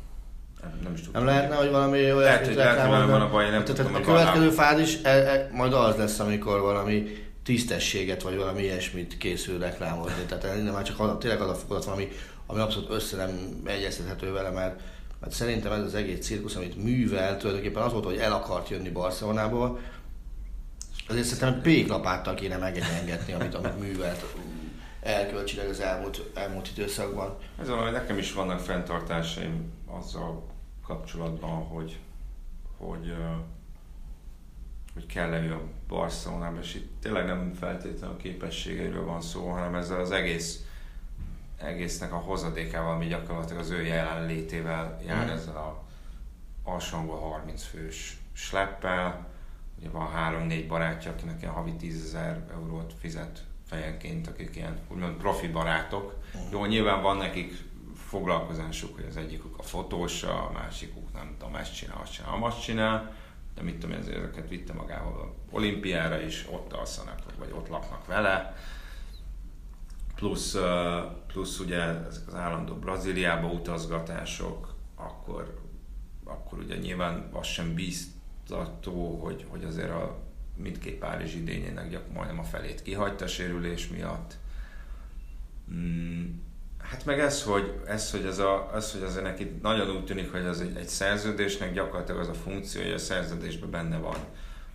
Nem, is tudom. Nem lehetne, hogy valami olyan lehet, hogy lehet, hogy van a baj, nem tehát, a következő fázis e, e, majd az lesz, amikor valami tisztességet, vagy valami ilyesmit készül reklámozni. Tehát innen már csak tényleg az a fokozat valami, ami abszolút össze nem egyeztethető vele, mert, mert szerintem ez az egész cirkusz, amit művel, tulajdonképpen az volt, hogy el akart jönni Barcelonából, azért szerintem péklapáttal kéne megengedni, amit, amit művelt elkölcsileg az elmúlt, elmúlt időszakban. Ez valami, nekem is vannak fenntartásaim azzal kapcsolatban, hogy, hogy hogy kell-e ő a Barcelonába, és itt tényleg nem feltétlenül a képességeiről van szó, hanem ezzel az egész egésznek a hozadékával, ami gyakorlatilag az ő jelenlétével jár mm. ezzel a alsóangol 30 fős sleppel. Ugye van három-négy barátja, akinek ilyen havi 10 ezer eurót fizet fejenként, akik ilyen úgymond profi barátok. Mm. Jó, nyilván van nekik foglalkozásuk, hogy az egyikük a fotós, a másikuk nem tudom, ezt csinál, azt csinál, azt csinál de mit tudom én, ezeket vitte magával olimpiára is, ott alszanak, vagy ott laknak vele. Plusz, plusz ugye ezek az állandó Brazíliába utazgatások, akkor, akkor ugye nyilván az sem bíztató, hogy, hogy azért a mindkét Párizs idényének gyak, majdnem a felét kihagyta a sérülés miatt. Mm Hát meg ez, hogy, ez, hogy, ez, a, ez, hogy azért neki nagyon úgy tűnik, hogy az egy, egy szerződésnek gyakorlatilag az a funkció, hogy a szerződésben benne van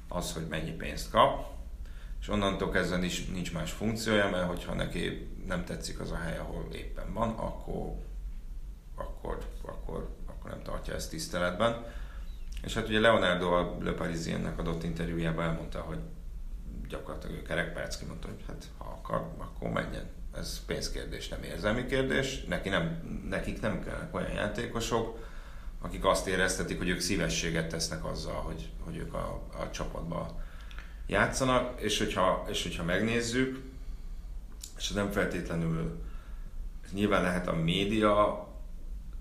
az, hogy mennyi pénzt kap, és onnantól kezdve nincs, nincs más funkciója, mert hogyha neki nem tetszik az a hely, ahol éppen van, akkor, akkor, akkor, akkor nem tartja ezt tiszteletben. És hát ugye Leonardo a Le Parisiennek adott interjújában elmondta, hogy gyakorlatilag ő kerekperc kimondta, hogy hát ha akar, akkor menjen ez pénzkérdés, nem érzelmi kérdés. Neki nem, nekik nem kellene olyan játékosok, akik azt éreztetik, hogy ők szívességet tesznek azzal, hogy, hogy ők a, a csapatban játszanak, és hogyha, és hogyha megnézzük, és nem feltétlenül, nyilván lehet a média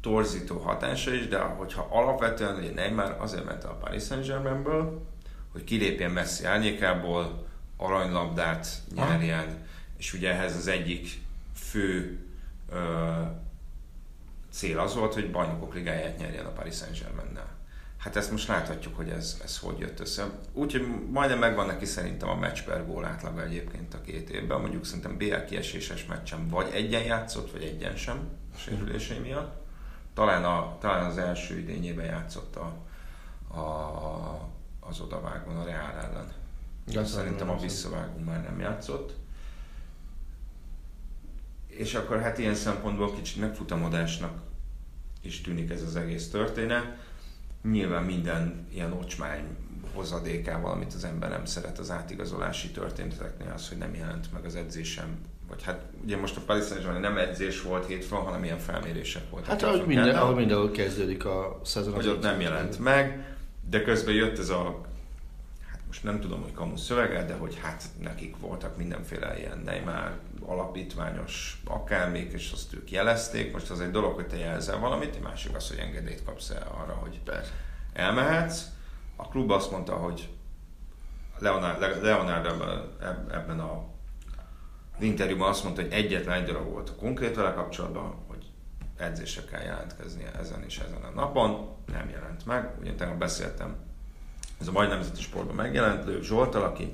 torzító hatása is, de hogyha alapvetően ugye Neymar azért ment a Paris Saint-Germainből, hogy kilépjen Messi árnyékából, aranylabdát nyerjen, és ugye ehhez az egyik fő ö, cél az volt, hogy bajnokok ligáját nyerjen a Paris Saint-Germain-nel. Hát ezt most láthatjuk, hogy ez, ez hogy jött össze. Úgyhogy majdnem megvan neki szerintem a match per gól átlaga egyébként a két évben. Mondjuk szerintem BL kieséses meccsen vagy egyen játszott, vagy egyen sem sérülései miatt. Talán, a, talán az első idényében játszott a, a, az odavágón a Reál ellen. Szerintem a visszavágón már nem játszott. És akkor hát ilyen szempontból kicsit megfutamodásnak is tűnik ez az egész történet nyilván minden ilyen ocsmány hozadékával, amit az ember nem szeret az átigazolási történeteknél, az, hogy nem jelent meg az edzésem. Vagy hát ugye most a Paris saint nem edzés volt hétfőn, hanem ilyen felmérések voltak. Hát ahogy, minden, ahogy mindenhol kezdődik a szezon. Hogy ott nem jelent meg, de közben jött ez a hát most nem tudom, hogy kamu szövege, de hogy hát nekik voltak mindenféle ilyen Neymar alapítványos akármik, és azt ők jelezték. Most az egy dolog, hogy te jelzel valamit, egy másik az, hogy engedélyt kapsz el arra, hogy Persze. elmehetsz. A klub azt mondta, hogy Leonard, Leonard ebben, a interjúban azt mondta, hogy egyetlen egy dolog volt a konkrét vele kapcsolatban, hogy edzésre kell jelentkeznie ezen és ezen a napon, nem jelent meg. Ugye tegnap beszéltem, ez a Majd Nemzeti Sportban megjelent, Lőv Zsoltal, aki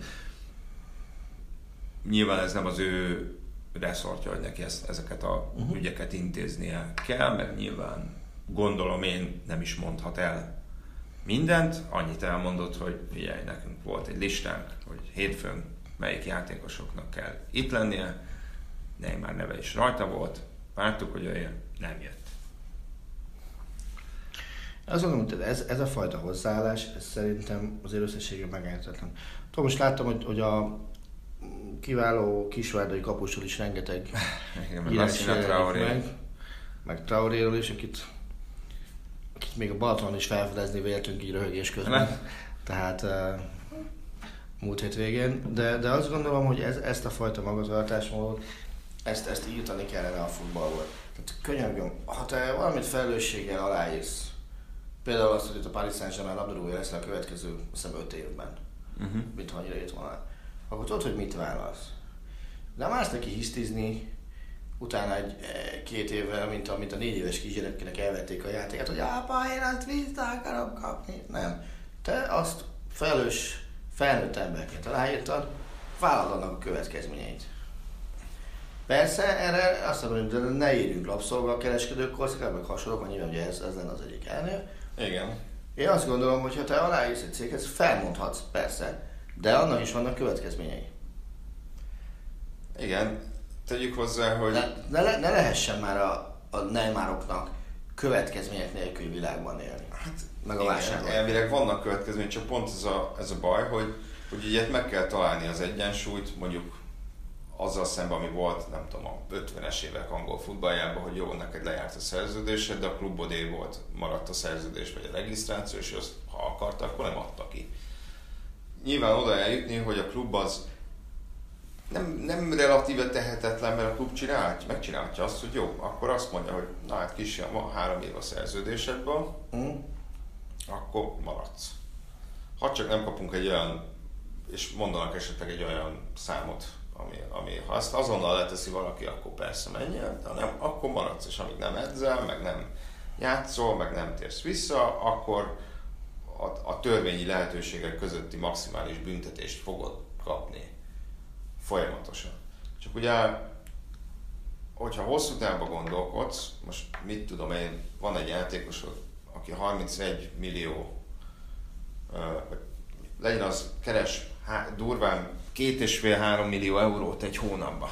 nyilván ez nem az ő reszortja, hogy neki ezt, ezeket a uh-huh. ügyeket intéznie kell, mert nyilván gondolom én nem is mondhat el mindent, annyit elmondott, hogy figyelj, nekünk volt egy listánk, hogy hétfőn melyik játékosoknak kell itt lennie, Neymar neve is rajta volt, vártuk, hogy jöjjön, nem jött. Azt gondolom, hogy ez, ez a fajta hozzáállás, ez szerintem az összességében megállítatlan. Tudom, most láttam, hogy, hogy a kiváló kisvárdai kapusról is rengeteg írás meg, meg Traoréről is, akit, akit még a Balaton is felfedezni véltünk így röhögés közben. Tehát uh, múlt hét végén. De, de azt gondolom, hogy ez, ezt a fajta magatartásmódot, ezt, ezt írtani kellene a futballból. Tehát könyörgöm, ha te valamit felelősséggel aláírsz, például azt, hogy itt a Paris Saint-Germain labdarúgója lesz a következő, azt 5 évben, uh-huh. mint ha annyira írt volna akkor tudod, hogy mit válasz. Nem állsz neki hisztizni utána egy eh, két évvel, mint amit a négy éves kisgyereknek elvették a játékot, hogy apa, én azt vissza akarom kapni. Nem. Te azt felelős, felnőtt emberként aláírtad, vállald annak a következményeit. Persze, erre azt mondom, hogy ne írjunk lapszolga a kereskedők korszakában, meg hasonlók, nyilván ugye ez, ez lenne az egyik elnő. Igen. Én azt gondolom, hogy ha te aláírsz egy céghez, felmondhatsz, persze de annak is vannak következményei. Igen, tegyük hozzá, hogy... Ne, ne, le, ne lehessen már a, a Neymaroknak következmények nélkül világban élni. Hát, meg a válságban. Elvileg vannak következmények, csak pont ez a, ez a baj, hogy, hogy ugye meg kell találni az egyensúlyt, mondjuk azzal szemben, ami volt, nem tudom, a 50-es évek angol futballjában, hogy jó, neked lejárt a szerződésed, de a klubodé volt, maradt a szerződés vagy a regisztráció, és azt, ha akarta, akkor nem adta ki nyilván oda eljutni, hogy a klub az nem, nem relatíve tehetetlen, mert a klub csinált, megcsinálhatja azt, hogy jó, akkor azt mondja, hogy na hát kis, van három év a szerződésedben, mm. akkor maradsz. Ha csak nem kapunk egy olyan, és mondanak esetleg egy olyan számot, ami, ami ha azt azonnal leteszi valaki, akkor persze menj el, de nem, akkor maradsz, és amíg nem edzel, meg nem játszol, meg nem térsz vissza, akkor a, a törvényi lehetőségek közötti maximális büntetést fogod kapni folyamatosan. Csak ugye, hogyha hosszú távban gondolkodsz, most mit tudom én, van egy játékosod, aki 31 millió, legyen az keres durván és fél három millió eurót egy hónapba.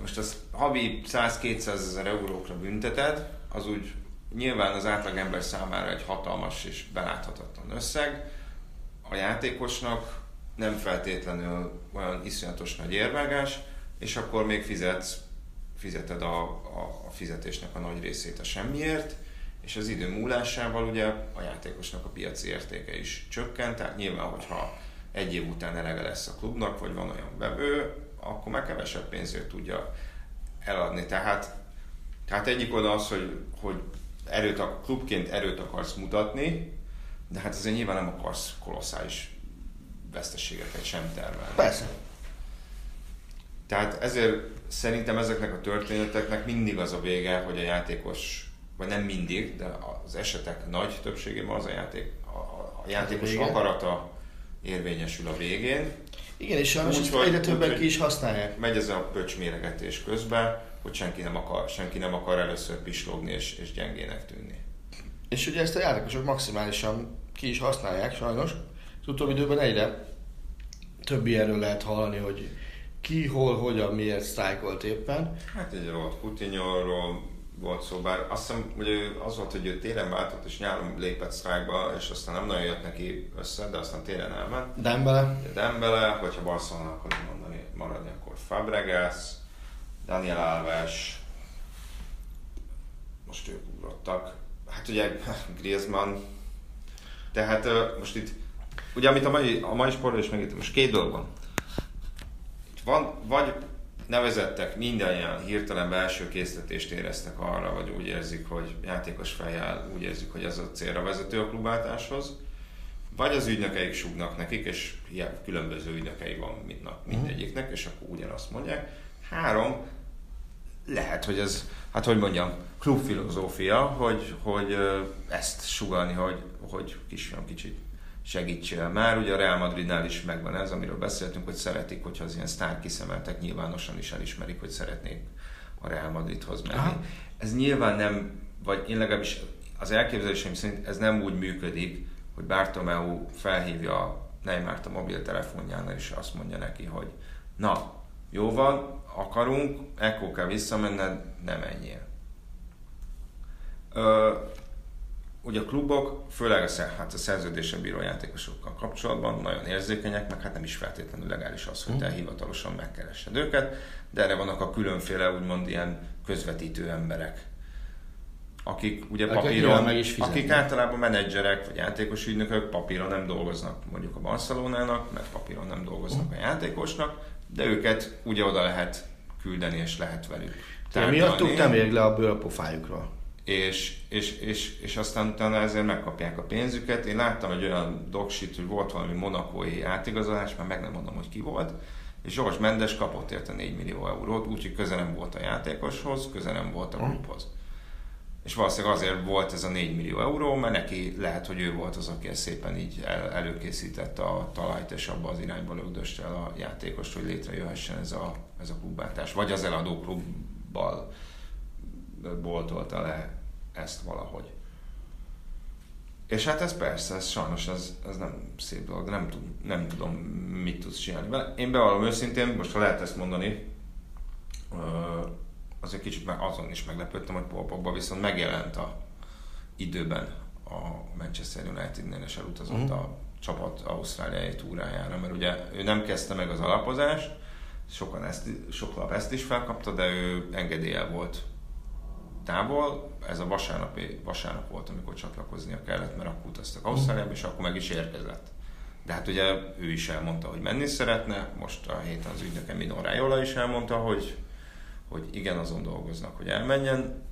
Most az havi 100-200 ezer eurókra bünteted, az úgy Nyilván az átlagember számára egy hatalmas és beláthatatlan összeg. A játékosnak nem feltétlenül olyan iszonyatos nagy érvágás, és akkor még fizetsz, fizeted a, a, a fizetésnek a nagy részét a semmiért, és az idő múlásával ugye a játékosnak a piaci értéke is csökkent, tehát nyilván, hogyha egy év után elege lesz a klubnak, vagy van olyan vevő, akkor meg kevesebb pénzért tudja eladni. Tehát, tehát egyik oda az, hogy, hogy erőt, a klubként erőt akarsz mutatni, de hát azért nyilván nem akarsz kolosszális veszteségeket sem termelni. Persze. Tehát ezért szerintem ezeknek a történeteknek mindig az a vége, hogy a játékos, vagy nem mindig, de az esetek nagy többségében az a játék, a, a játékos vége. akarata érvényesül a végén. Igen, és sajnos egyre többen ki is használják. Megy ez a pöcsméregetés közben, hogy senki nem akar, senki nem akar először pislogni és, és gyengének tűnni. És ugye ezt a játékosok maximálisan ki is használják sajnos. Az utóbbi időben egyre több ilyenről lehet hallani, hogy ki, hol, hogyan, miért sztrájkolt éppen. Hát egy volt Coutinho-ról volt szó, bár azt hiszem, hogy az volt, hogy ő télen váltott és nyáron lépett sztrájkba, és aztán nem nagyon jött neki össze, de aztán télen elment. Dembele, Dembele, hogyha Barcelona akar mondani, maradni, akkor Fabregas, Daniel Alves, most ők ugrottak. Hát ugye Griezmann, tehát most itt, ugye amit a mai, a mai sportban is megítem, most két dolog van. Itt van, vagy nevezettek mindannyian hirtelen belső késztetést éreztek arra, vagy úgy érzik, hogy játékos fejjel úgy érzik, hogy ez a célra vezető a klubváltáshoz, vagy az ügynökeik sugnak nekik, és ilyen különböző ügynökei van mindnak, mindegyiknek, és akkor ugyanazt mondják. Három, lehet, hogy ez, hát hogy mondjam, klubfilozófia, hogy, hogy ezt sugalni, hogy, hogy kisfiam kicsit segítsél már. Ugye a Real Madridnál is megvan ez, amiről beszéltünk, hogy szeretik, hogyha az ilyen sztár kiszemeltek, nyilvánosan is elismerik, hogy szeretnék a Real Madridhoz menni. Aha. Ez nyilván nem, vagy én legalábbis az elképzeléseim szerint ez nem úgy működik, hogy Bartomeu felhívja Neymart a mobiltelefonjánál, és azt mondja neki, hogy na, jó van, akarunk, ekkor kell visszamenned, nem menjél. Ö, ugye a klubok, főleg a, hát a szerződésen bíró játékosokkal kapcsolatban nagyon érzékenyek, meg hát nem is feltétlenül legális az, hogy te hivatalosan megkeresed őket, de erre vannak a különféle úgymond ilyen közvetítő emberek, akik ugye papíron, meg is fizetnek. akik általában menedzserek vagy játékos ügynökök papíron nem dolgoznak mondjuk a Barcelonának, meg papíron nem dolgoznak a játékosnak, de őket ugye oda lehet küldeni és lehet velük Tehát miattuk nem ég le a bőr a pofájukról. és, és, és, és aztán utána ezért megkapják a pénzüket. Én láttam egy olyan doksit, hogy volt valami monakói átigazolás, már meg nem mondom, hogy ki volt, és Zsors Mendes kapott érte 4 millió eurót, úgyhogy köze nem volt a játékoshoz, köze nem volt a klubhoz. És valószínűleg azért volt ez a 4 millió euró, mert neki lehet, hogy ő volt az, aki ezt szépen így el, előkészítette a talajt, és abba az irányba lögdöste el a játékost, hogy létrejöhessen ez a, ez a klubváltás. Vagy az eladó klubbal boltolta le ezt valahogy. És hát ez persze, ez sajnos ez, ez nem szép dolog, nem, tud, nem tudom, mit tudsz csinálni. Én bevallom őszintén, most ha lehet ezt mondani, azért kicsit meg azon is meglepődtem, hogy Paul Pogba viszont megjelent a időben a Manchester United-nél, és elutazott Mhm. a csapat ausztráliai túrájára, mert ugye ő nem kezdte meg az alapozást, sokan ezt, sok lap ezt is felkapta, de ő engedélye volt távol. Ez a vasárnapi, vasárnap volt, amikor csatlakoznia kellett, mert akkor utaztak Ausztráliába, és akkor meg is érkezett. De hát ugye ő is elmondta, hogy menni szeretne, most a héten az ügynöke Mino Raiola is elmondta, hogy, hogy igen, azon dolgoznak, hogy elmenjen.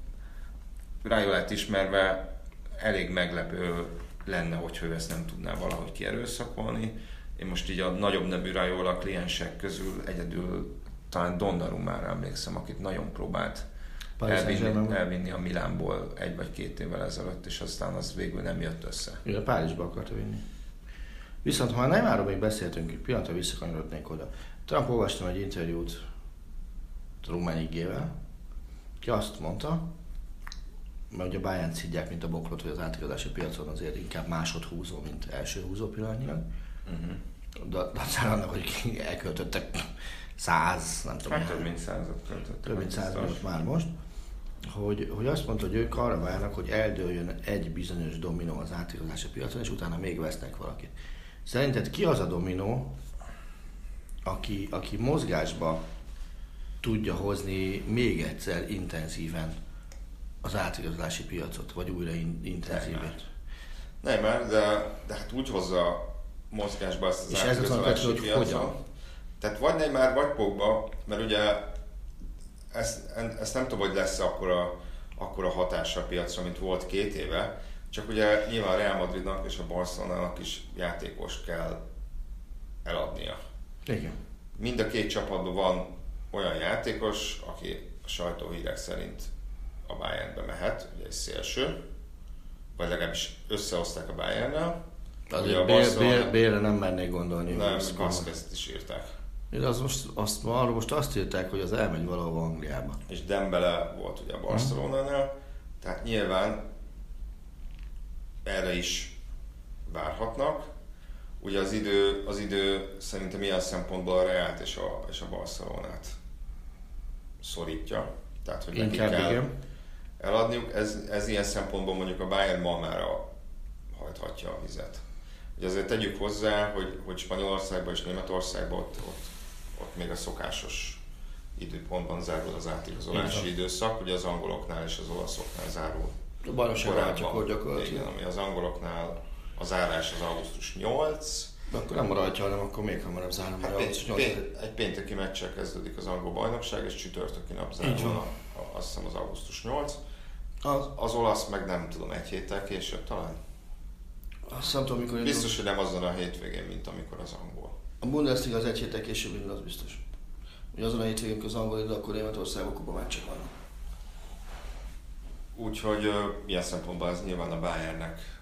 Raiolát ismerve elég meglepő lenne, hogyha ő ezt nem tudná valahogy kierőszakolni. Én most így a nagyobb nevű Raiola kliensek közül egyedül talán Donnarumára emlékszem, akit nagyon próbált elvinni, elvinni a Milánból egy vagy két évvel ezelőtt, és aztán az végül nem jött össze. Ő a Párizsba akarta vinni. Viszont ha Neymarról még beszéltünk, egy pillanatra visszakanyarodnék oda. Trump olvastam egy interjút Rumán igével, ki azt mondta, mert ugye a Bayern szidják, mint a bokrot, hogy az átigazási piacon azért inkább másodhúzó, mint első húzó pillanatnyilag. Uh-huh. De de annak, hogy elköltöttek száz, nem tudom, Hát több mint százat költöttek. több mint száz milliót már most, hogy, hogy azt mondta, hogy ők arra várnak, hogy eldőljön egy bizonyos dominó az átigazási piacon, és utána még vesznek valakit. Szerinted ki az a dominó, aki, aki mozgásba tudja hozni még egyszer intenzíven az átigazolási piacot, vagy újra in, intenzívét? Nem, mert de, de hát úgy hozza mozgásba ezt az És ez az, hogy piacon. hogyan? Tehát vagy Neymar, vagy Pogba, mert ugye ezt, ezt nem tudom, hogy lesz akkora, akkora hatása a piacra, mint volt két éve, csak ugye nyilván a Real Madridnak és a Barcelonának is játékos kell eladnia. Igen. Mind a két csapatban van olyan játékos, aki a sajtóhírek szerint a Bayernbe mehet, ugye egy szélső, vagy legalábbis összehozták a Bayernnel. Azért a Barcelona- Bél, Bélre nem mernék gondolni. Nem. Vasquez-t is írták. Én az most, azt, arról most azt írták, hogy az elmegy valahova Angliába. És Dembele volt ugye a Barcelonánál, tehát nyilván erre is várhatnak. Ugye az idő, az idő szerintem ilyen szempontból a Reált és a, és a Barcelonát szorítja. Tehát, hogy nekik kell igen. eladniuk. Ez, ez ilyen szempontból mondjuk a Bayern Malmára hajthatja a vizet. Ugye azért tegyük hozzá, hogy, hogy Spanyolországban és Németországban ott, ott, ott még a szokásos időpontban zárul az átigazolási időszak, ugye az angoloknál és az olaszoknál zárul A bajnokság váltjakor gyakorlatilag. Igen, ami az angoloknál a zárás az augusztus 8, De akkor nem maradja, hanem akkor még hamarabb zárom. Hát pént, augusztus 8 pént, egy pénteki meccsel kezdődik az angol bajnokság, és csütörtöki nap zárul a, a, azt hiszem az augusztus 8. Az, Az olasz meg nem tudom, egy héttel később talán. azt nem tudom, mikor indul. Biztos, hogy nem azon a hétvégén, mint amikor az angol. A Bundesliga az egy héttel később indul, az biztos. Ugye azon a hétvégén, amikor az angol idő, akkor Németországban kupa meccsek vannak. Úgyhogy ö, ilyen szempontból ez nyilván a Bayernnek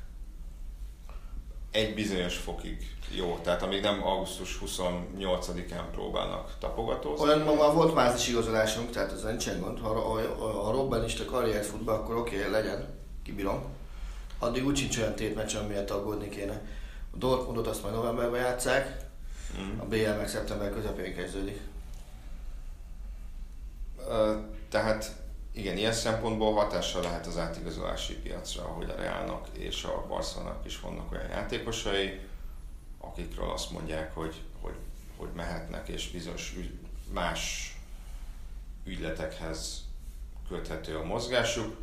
egy bizonyos fokig jó. Tehát amíg nem augusztus 28-án próbálnak tapogatózni. Olyan ma már volt mázis igazolásunk, tehát ez nincsen gond. Ha, ha, ha, Robbenista karriert fut be, akkor oké, okay, legyen, kibírom. Addig úgy sincs olyan tétmeccs, amiért aggódni kéne. A Dortmundot azt majd novemberben játszák, Mm. a BL meg szeptember közepén kezdődik. Ö, Tehát igen, ilyen szempontból hatással lehet az átigazolási piacra, hogy a Realnak és a Barcelonának is vannak olyan játékosai, akikről azt mondják, hogy, hogy, hogy mehetnek, és bizonyos ügy, más ügyletekhez köthető a mozgásuk.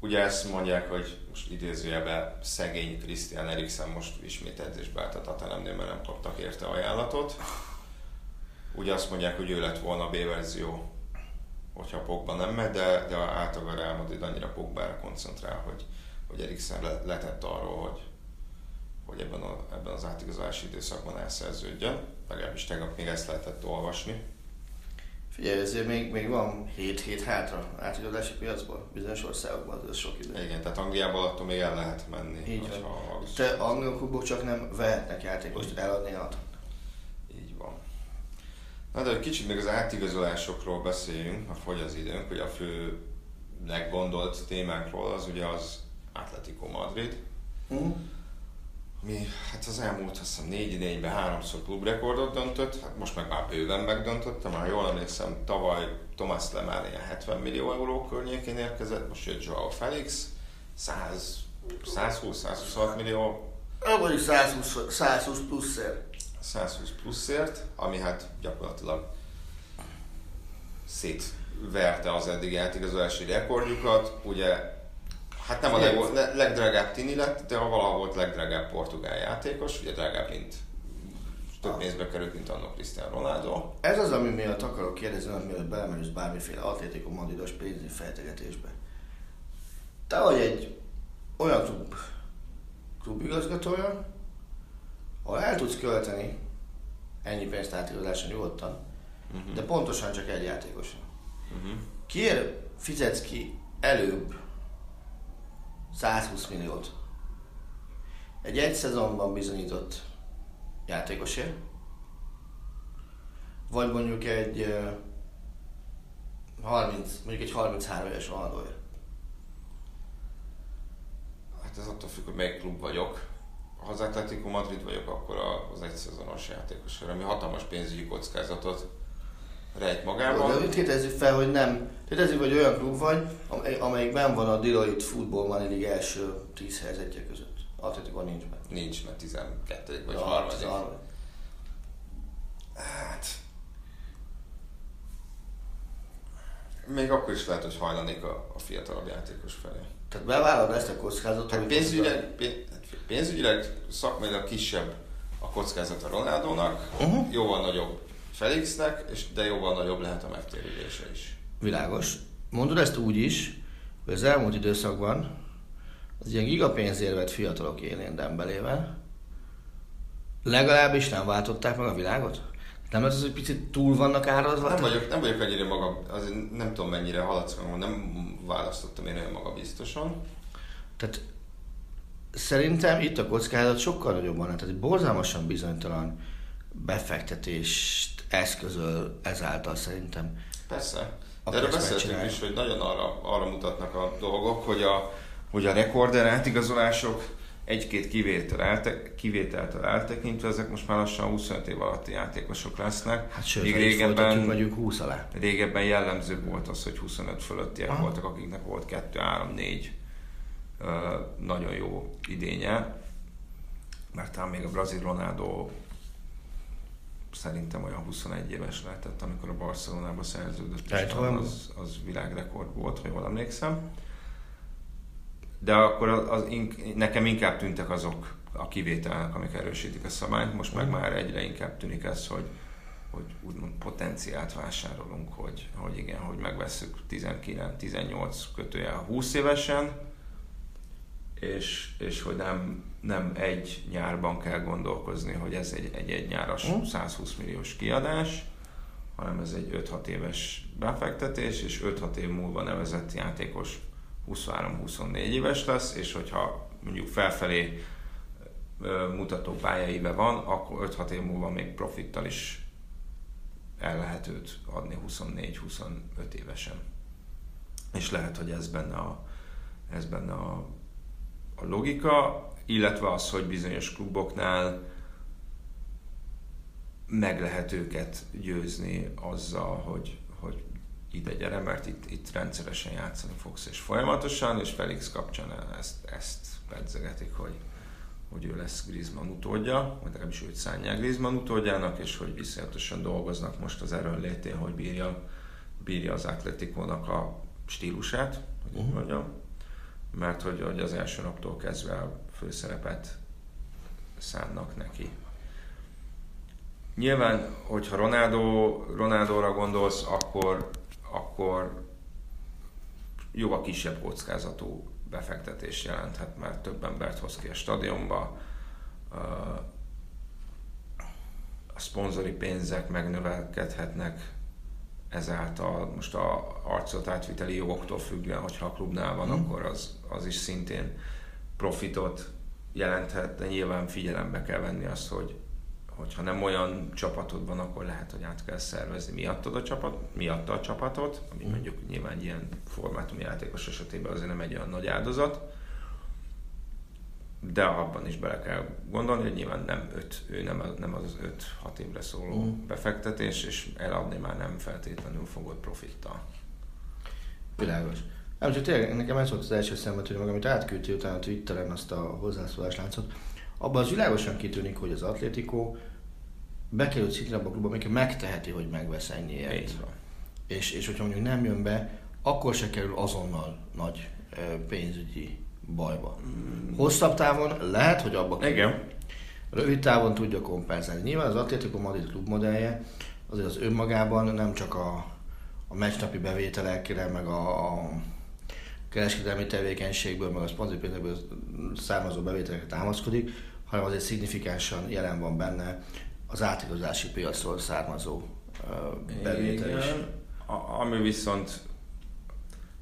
Ugye ezt mondják, hogy most idézőjelben szegény Christian Eriksen most ismét edzésbe állt a Tatanemnél, mert nem kaptak érte ajánlatot. Ugye azt mondják, hogy ő lett volna a B-verzió hogyha Pogba nem megy, de, de általában a Real Madrid annyira Pogbára koncentrál, hogy, hogy Eriksen le, letett arról, hogy, hogy ebben, a, ebben az átigazolási időszakban elszerződjön. Legalábbis tegnap még ezt lehetett olvasni. Figyelj, ezért még, még van 7 hét hátra átigazolási piacból, bizonyos országokban, ez sok idő. Igen, tehát Angliából attól még el lehet menni. Így van. Te angol klubok csak nem vehetnek játékost eladni a Így van. Na de egy kicsit még az átigazolásokról beszéljünk, ha fogy az időnk, hogy a fő leggondolt témánkról az ugye az Atletico Madrid, hm? ami hát az elmúlt azt hiszem négy idényben háromszor klubrekordot döntött, hát most meg már bőven megdöntötte, már jól emlékszem, tavaly Thomas Lemar ilyen 70 millió euró környékén érkezett, most jött Joao Felix, 100, 120-126 millió, Vagy 120, 120 pluszért. 120 pluszért, ami hát gyakorlatilag szétverte az eddig átigazolási rekordjukat. Ugye, hát nem a leg, le- legdrágább Tini lett, de valaha volt legdrágább portugál játékos, ugye drágább, mint több pénzbe került, mint annak Cristiano Ronaldo. Ez az, ami miatt akarok kérdezni, mielőtt belemerülsz bármiféle Atlético Madridos pénzügyi fejtegetésbe. Te vagy egy olyan klub, klubigazgatója, ahol el tudsz költeni ennyi pénzt átigazoláson nyugodtan, Mhm. de pontosan csak egy játékosan. Uh-huh. Kiért fizetsz ki előbb 120 milliót egy egy szezonban bizonyított játékosért, vagy mondjuk egy ö, 30, mondjuk egy 33 éves Ronaldoért. Hát ez attól függ, hogy melyik klub vagyok. Ha az Atletico Madrid vagyok, akkor az egy szezonos játékosért, ami hatalmas pénzügyi kockázatot rejt magában. De tételezzük fel, hogy nem. Tételezzük, hogy olyan klub vagy, amely- amelyikben van a Deloitte Football League első 10 helyzetje között. Atletico nincs benne. Nincs, mert 12 vagy Ja, 30. 13. Hát... Még akkor is lehet, hogy hajlanék a, a fiatalabb játékos felé. Tehát bevállalod ezt a kockázatot, Hát pénzügyileg, pén- pénzügyileg szakmailag kisebb a kockázat a Ronaldónak, Uh-huh. jóval nagyobb Felixnek, és de jóval nagyobb lehet a megtérülése is. Világos. Mondod ezt úgy is, hogy az elmúlt időszakban az ilyen gigapénzért vett fiatalok élén Dembelével legalábbis nem váltották meg a világot. Nem az, hogy picit túl vannak árazva? Nem vagyok, nem vagyok ennyire maga, azért nem tudom mennyire haladsz, nem választottam én olyan magabiztosan. Tehát szerintem itt a kockázat sokkal nagyobb van, tehát egy borzalmasan bizonytalan befektetést eszközöl ezáltal szerintem. Persze. De erről beszéltünk is, hogy nagyon arra, arra mutatnak a dolgok, hogy a, hogy a rekorder átigazolások egy-két kivétel elte, kivételtől eltekintve, ezek most már lassan 25 év alatti játékosok lesznek. Hát sőt, régebben, vagyunk 20 alá. Régebben jellemző volt az, hogy 25 fölöttiek Aha. voltak, akiknek volt 2, 3, 4 uh, nagyon jó idénye. Mert talán még a brazil Ronaldo szerintem olyan 21 éves lehetett, amikor a Barcelonába szerződött, és az, az világrekord volt, ha jól emlékszem. De akkor az, az, nekem inkább tűntek azok a kivételnek, amik erősítik a szabályt, most meg már egyre inkább tűnik ez, hogy, hogy úgymond potenciált vásárolunk, hogy, hogy igen, hogy megveszük 19-18 kötője 20 évesen, és, és hogy nem, nem egy nyárban kell gondolkozni, hogy ez egy, egy, egy nyáras 120 hm. milliós kiadás, hanem ez egy 5-6 éves befektetés, és 5-6 év múlva nevezett játékos 23-24 éves lesz, és hogyha mondjuk felfelé mutató pályaíve van, akkor 5-6 év múlva még profittal is el lehet őt adni 24-25 évesen. És lehet, hogy ez benne a, ez benne a a logika, illetve az, hogy bizonyos kluboknál meg lehet őket győzni azzal, hogy, hogy ide gyere, mert itt, itt rendszeresen játszani fogsz, és folyamatosan, és Felix kapcsán ezt, ezt pedzegetik, hogy, hogy ő lesz Griezmann utódja, vagy legalábbis őt szánják Griezmann utódjának, és hogy viszonyatosan dolgoznak most az erőnlétén, hogy bírja, bírja az Atletikónak a stílusát, hogy uh-huh. mondjam mert hogy, hogy az első naptól kezdve a főszerepet szánnak neki. Nyilván, hogyha Ronaldo, Ronaldo-ra gondolsz, akkor, akkor jóval kisebb kockázatú befektetés jelenthet, mert több embert hoz ki a stadionba, a szponzori pénzek megnövelkedhetnek, ezáltal most a arcot átviteli jogoktól függően, hogyha a klubnál van, mm. akkor az, az is szintén profitot jelenthet, de nyilván figyelembe kell venni azt, hogy hogyha nem olyan csapatod van, akkor lehet, hogy át kell szervezni miattad a csapat, miatta a csapatot, ami mondjuk nyilván ilyen formátum játékos esetében azért nem egy olyan nagy áldozat, de abban is bele kell gondolni, hogy nyilván nem öt, ő nem, nem az öt hat évre szóló mm. befektetés, és eladni már nem feltétlenül fogod profittal. Világos. Nem, csak tényleg nekem ez volt az első hogy meg, amit átküldtél utána a Twitteren azt a hozzászólás látszott. Abban az világosan kitűnik, hogy az Atlético bekerült szintén abba a klubba, amelyik megteheti, hogy megvesz ennyiért. És, és hogyha mondjuk nem jön be, akkor se kerül azonnal nagy pénzügyi bajba. Hosszabb távon lehet, hogy abba kerül. Igen. Rövid távon tudja kompenzálni. Nyilván az Atletico Madrid klub modellje azért az önmagában nem csak a, a meccsnapi bevételekre, meg a, a kereskedelmi tevékenységből, meg a szponzorpénzekből származó bevételekre támaszkodik, hanem azért szignifikánsan jelen van benne az átigazási piacról származó bevétel is. Ami viszont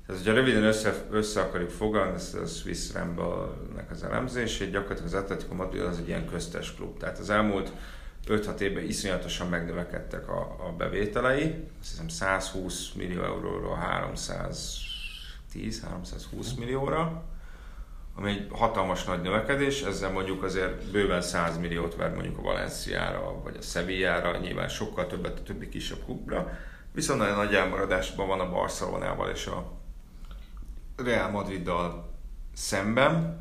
ez, hogyha röviden össze, össze akarjuk fogalni, ez a Swiss Ramble-nek az elemzését, gyakorlatilag az Atletico Madrid az egy ilyen köztes klub. Tehát az elmúlt 5-6 évben iszonyatosan megnövekedtek a, a bevételei, azt hiszem 120 millió euróról 310-320 millióra, ami egy hatalmas nagy növekedés, ezzel mondjuk azért bőven 100 milliót ver mondjuk a Valenciára, vagy a Sevillára, nyilván sokkal többet a többi kisebb klubra, viszont nagyon nagy elmaradásban van a Barcelonával és a Real Madriddal szemben,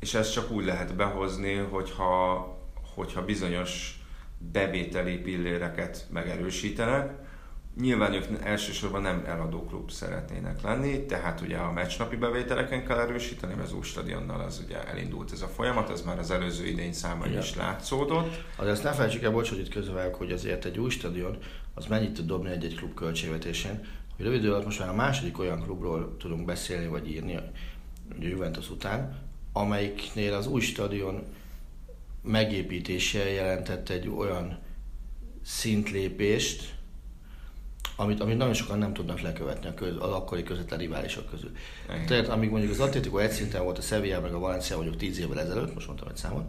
és ezt csak úgy lehet behozni, hogyha, hogyha bizonyos bevételi pilléreket megerősítenek. Nyilván ők elsősorban nem eladó klub szeretnének lenni, tehát ugye a meccsnapi bevételeken kell erősíteni, mert az új stadionnal az ugye elindult ez a folyamat, ez már az előző idény számban is látszódott. Azért ezt ne felejtsük el, bocs, hogy itt közövelek, hogy azért egy új stadion, az mennyit tud dobni egy-egy klub költségvetésén, hogy rövid alatt most már a második olyan klubról tudunk beszélni vagy írni, a Juventus után, amelyiknél az új stadion megépítése jelentett egy olyan szintlépést, amit, amit nagyon sokan nem tudnak lekövetni a köz, az akkori közvetlen riválisok közül. Tehát amíg mondjuk az Atlético egy szinten volt a Sevilla meg a Valencia mondjuk 10 évvel ezelőtt, most mondtam egy számot,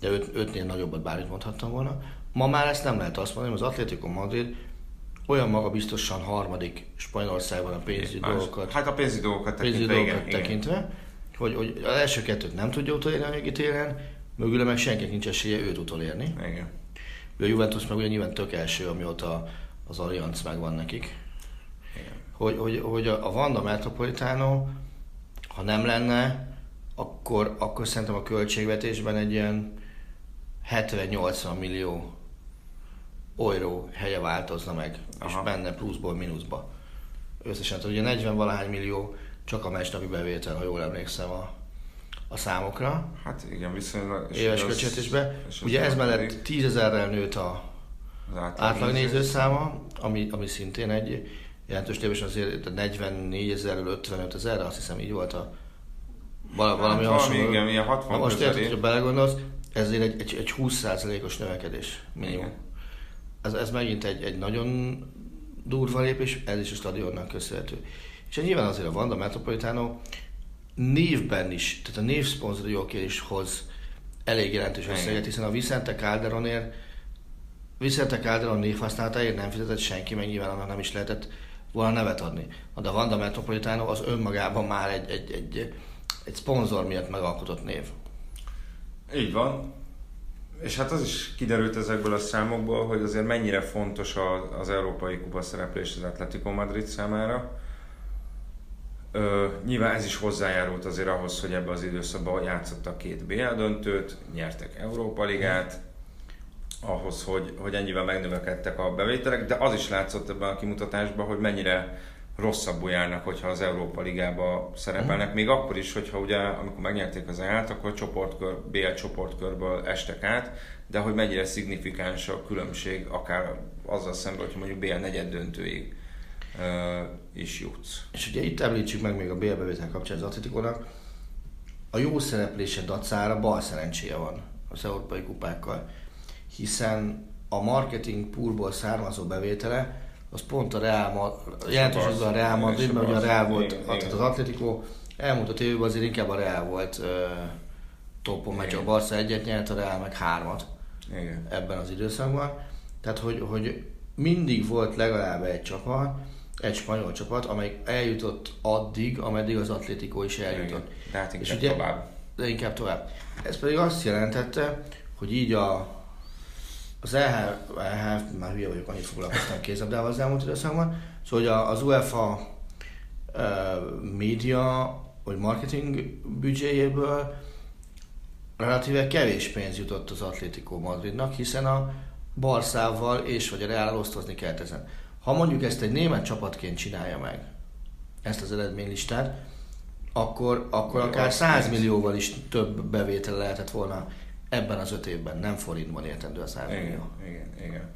de öt, ötnél nagyobbat bármit mondhattam volna, ma már ezt nem lehet azt mondani, az Atlético Madrid olyan maga biztosan harmadik Spanyolországban a pénzügyi Más- dolgokat, Hát a pénzügyi dolgokat pénzügyi tekintve, dolgokat igen, igen. tekintve, hogy, hogy az első kettőt nem tudja utolérni a nyugi téren, mögüle meg senkinek nincs esélye őt utolérni. Igen. A Juventus meg ugye nyilván tök első, amióta az Allianz megvan nekik. Igen. Hogy, hogy, hogy a a Vanda Metropolitano, ha nem lenne, akkor, akkor szerintem a költségvetésben egy ilyen 70-80 millió euró helye változna meg, Aha. és benne pluszból mínuszba. Összesen, tehát ugye 40 valahány millió csak a meccsnapi bevétel, ha jól emlékszem a, a számokra Hát igen, viszonylag... éves az- költségvetésbe. és az Ugye ez mellett 10 ezerrel nőtt a az átlag nézőszáma, ami, ami szintén egy jelentős lépés, azért 44 ezerről 55 ezerre, azt hiszem így volt a vala, valami valami, hasonló. igen, ilyen 60 Na most érted, hogyha belegondolsz, ezért egy, egy, egy 20%-os növekedés minimum. Ez, ez megint egy, egy nagyon durva lépés, ez is a stadionnak köszönhető. És nyilván azért a Vanda Metropolitano névben is, tehát a névszponzori jogért is hoz elég jelentős összeget, hiszen a Vicente Calderonért Vicente Calderon névhasználatáért nem fizetett senki, meg nyilván annak nem is lehetett volna nevet adni. De a Vanda Metropolitano az önmagában már egy, egy, egy, egy szponzor miatt megalkotott név. Így van. És hát az is kiderült ezekből a számokból, hogy azért mennyire fontos a- az Európai Kupa szereplés az Atletico Madrid számára. Ö, nyilván ez is hozzájárult azért ahhoz, hogy ebbe az időszakban játszottak két BL döntőt, nyertek Európa Ligát, ahhoz, hogy, hogy ennyivel megnövekedtek a bevételek, de az is látszott ebben a kimutatásban, hogy mennyire rosszabbul járnak, hogyha az Európa Ligába szerepelnek, még akkor is, hogyha ugye, amikor megnyerték az EL-t, akkor csoportkör, BL csoportkörből estek át, de hogy mennyire szignifikáns a különbség, akár azzal szemben, hogyha mondjuk BL negyed döntőig uh, is jutsz. És ugye itt említsük meg még a bélbevétel kapcsán az Atletikónak, a jó szereplése dacára bal szerencséje van az európai kupákkal, hiszen a marketing poolból származó bevétele az pont a Real, jelentős az a Real Madrid, mert ugye a Real volt, Igen, tehát az Atletico elmúlt öt évben azért inkább a Real volt uh, topon, mert csak a Barca egyet nyert, a Real meg hármat Igen. ebben az időszakban. Tehát, hogy, hogy mindig volt legalább egy csapat, egy spanyol csapat, amely eljutott addig, ameddig az Atlético is eljutott. Igen. De hát És inkább ugye- tovább. De inkább tovább. Ez pedig azt jelentette, hogy így a, az EH, EH, már hülye vagyok, annyit foglalkoztam kézabdával az elmúlt időszakban, szóval hogy az UEFA uh, média vagy marketing büdzséjéből relatíve kevés pénz jutott az Atlético Madridnak, hiszen a Barszával és vagy a Real osztozni kellett ezen. Ha mondjuk ezt egy német csapatként csinálja meg, ezt az eredménylistát, akkor, akkor akár az 100 pénz. millióval is több bevétel lehetett volna ebben az öt évben, nem forintban értendő a 100 millió. Igen, igen, igen.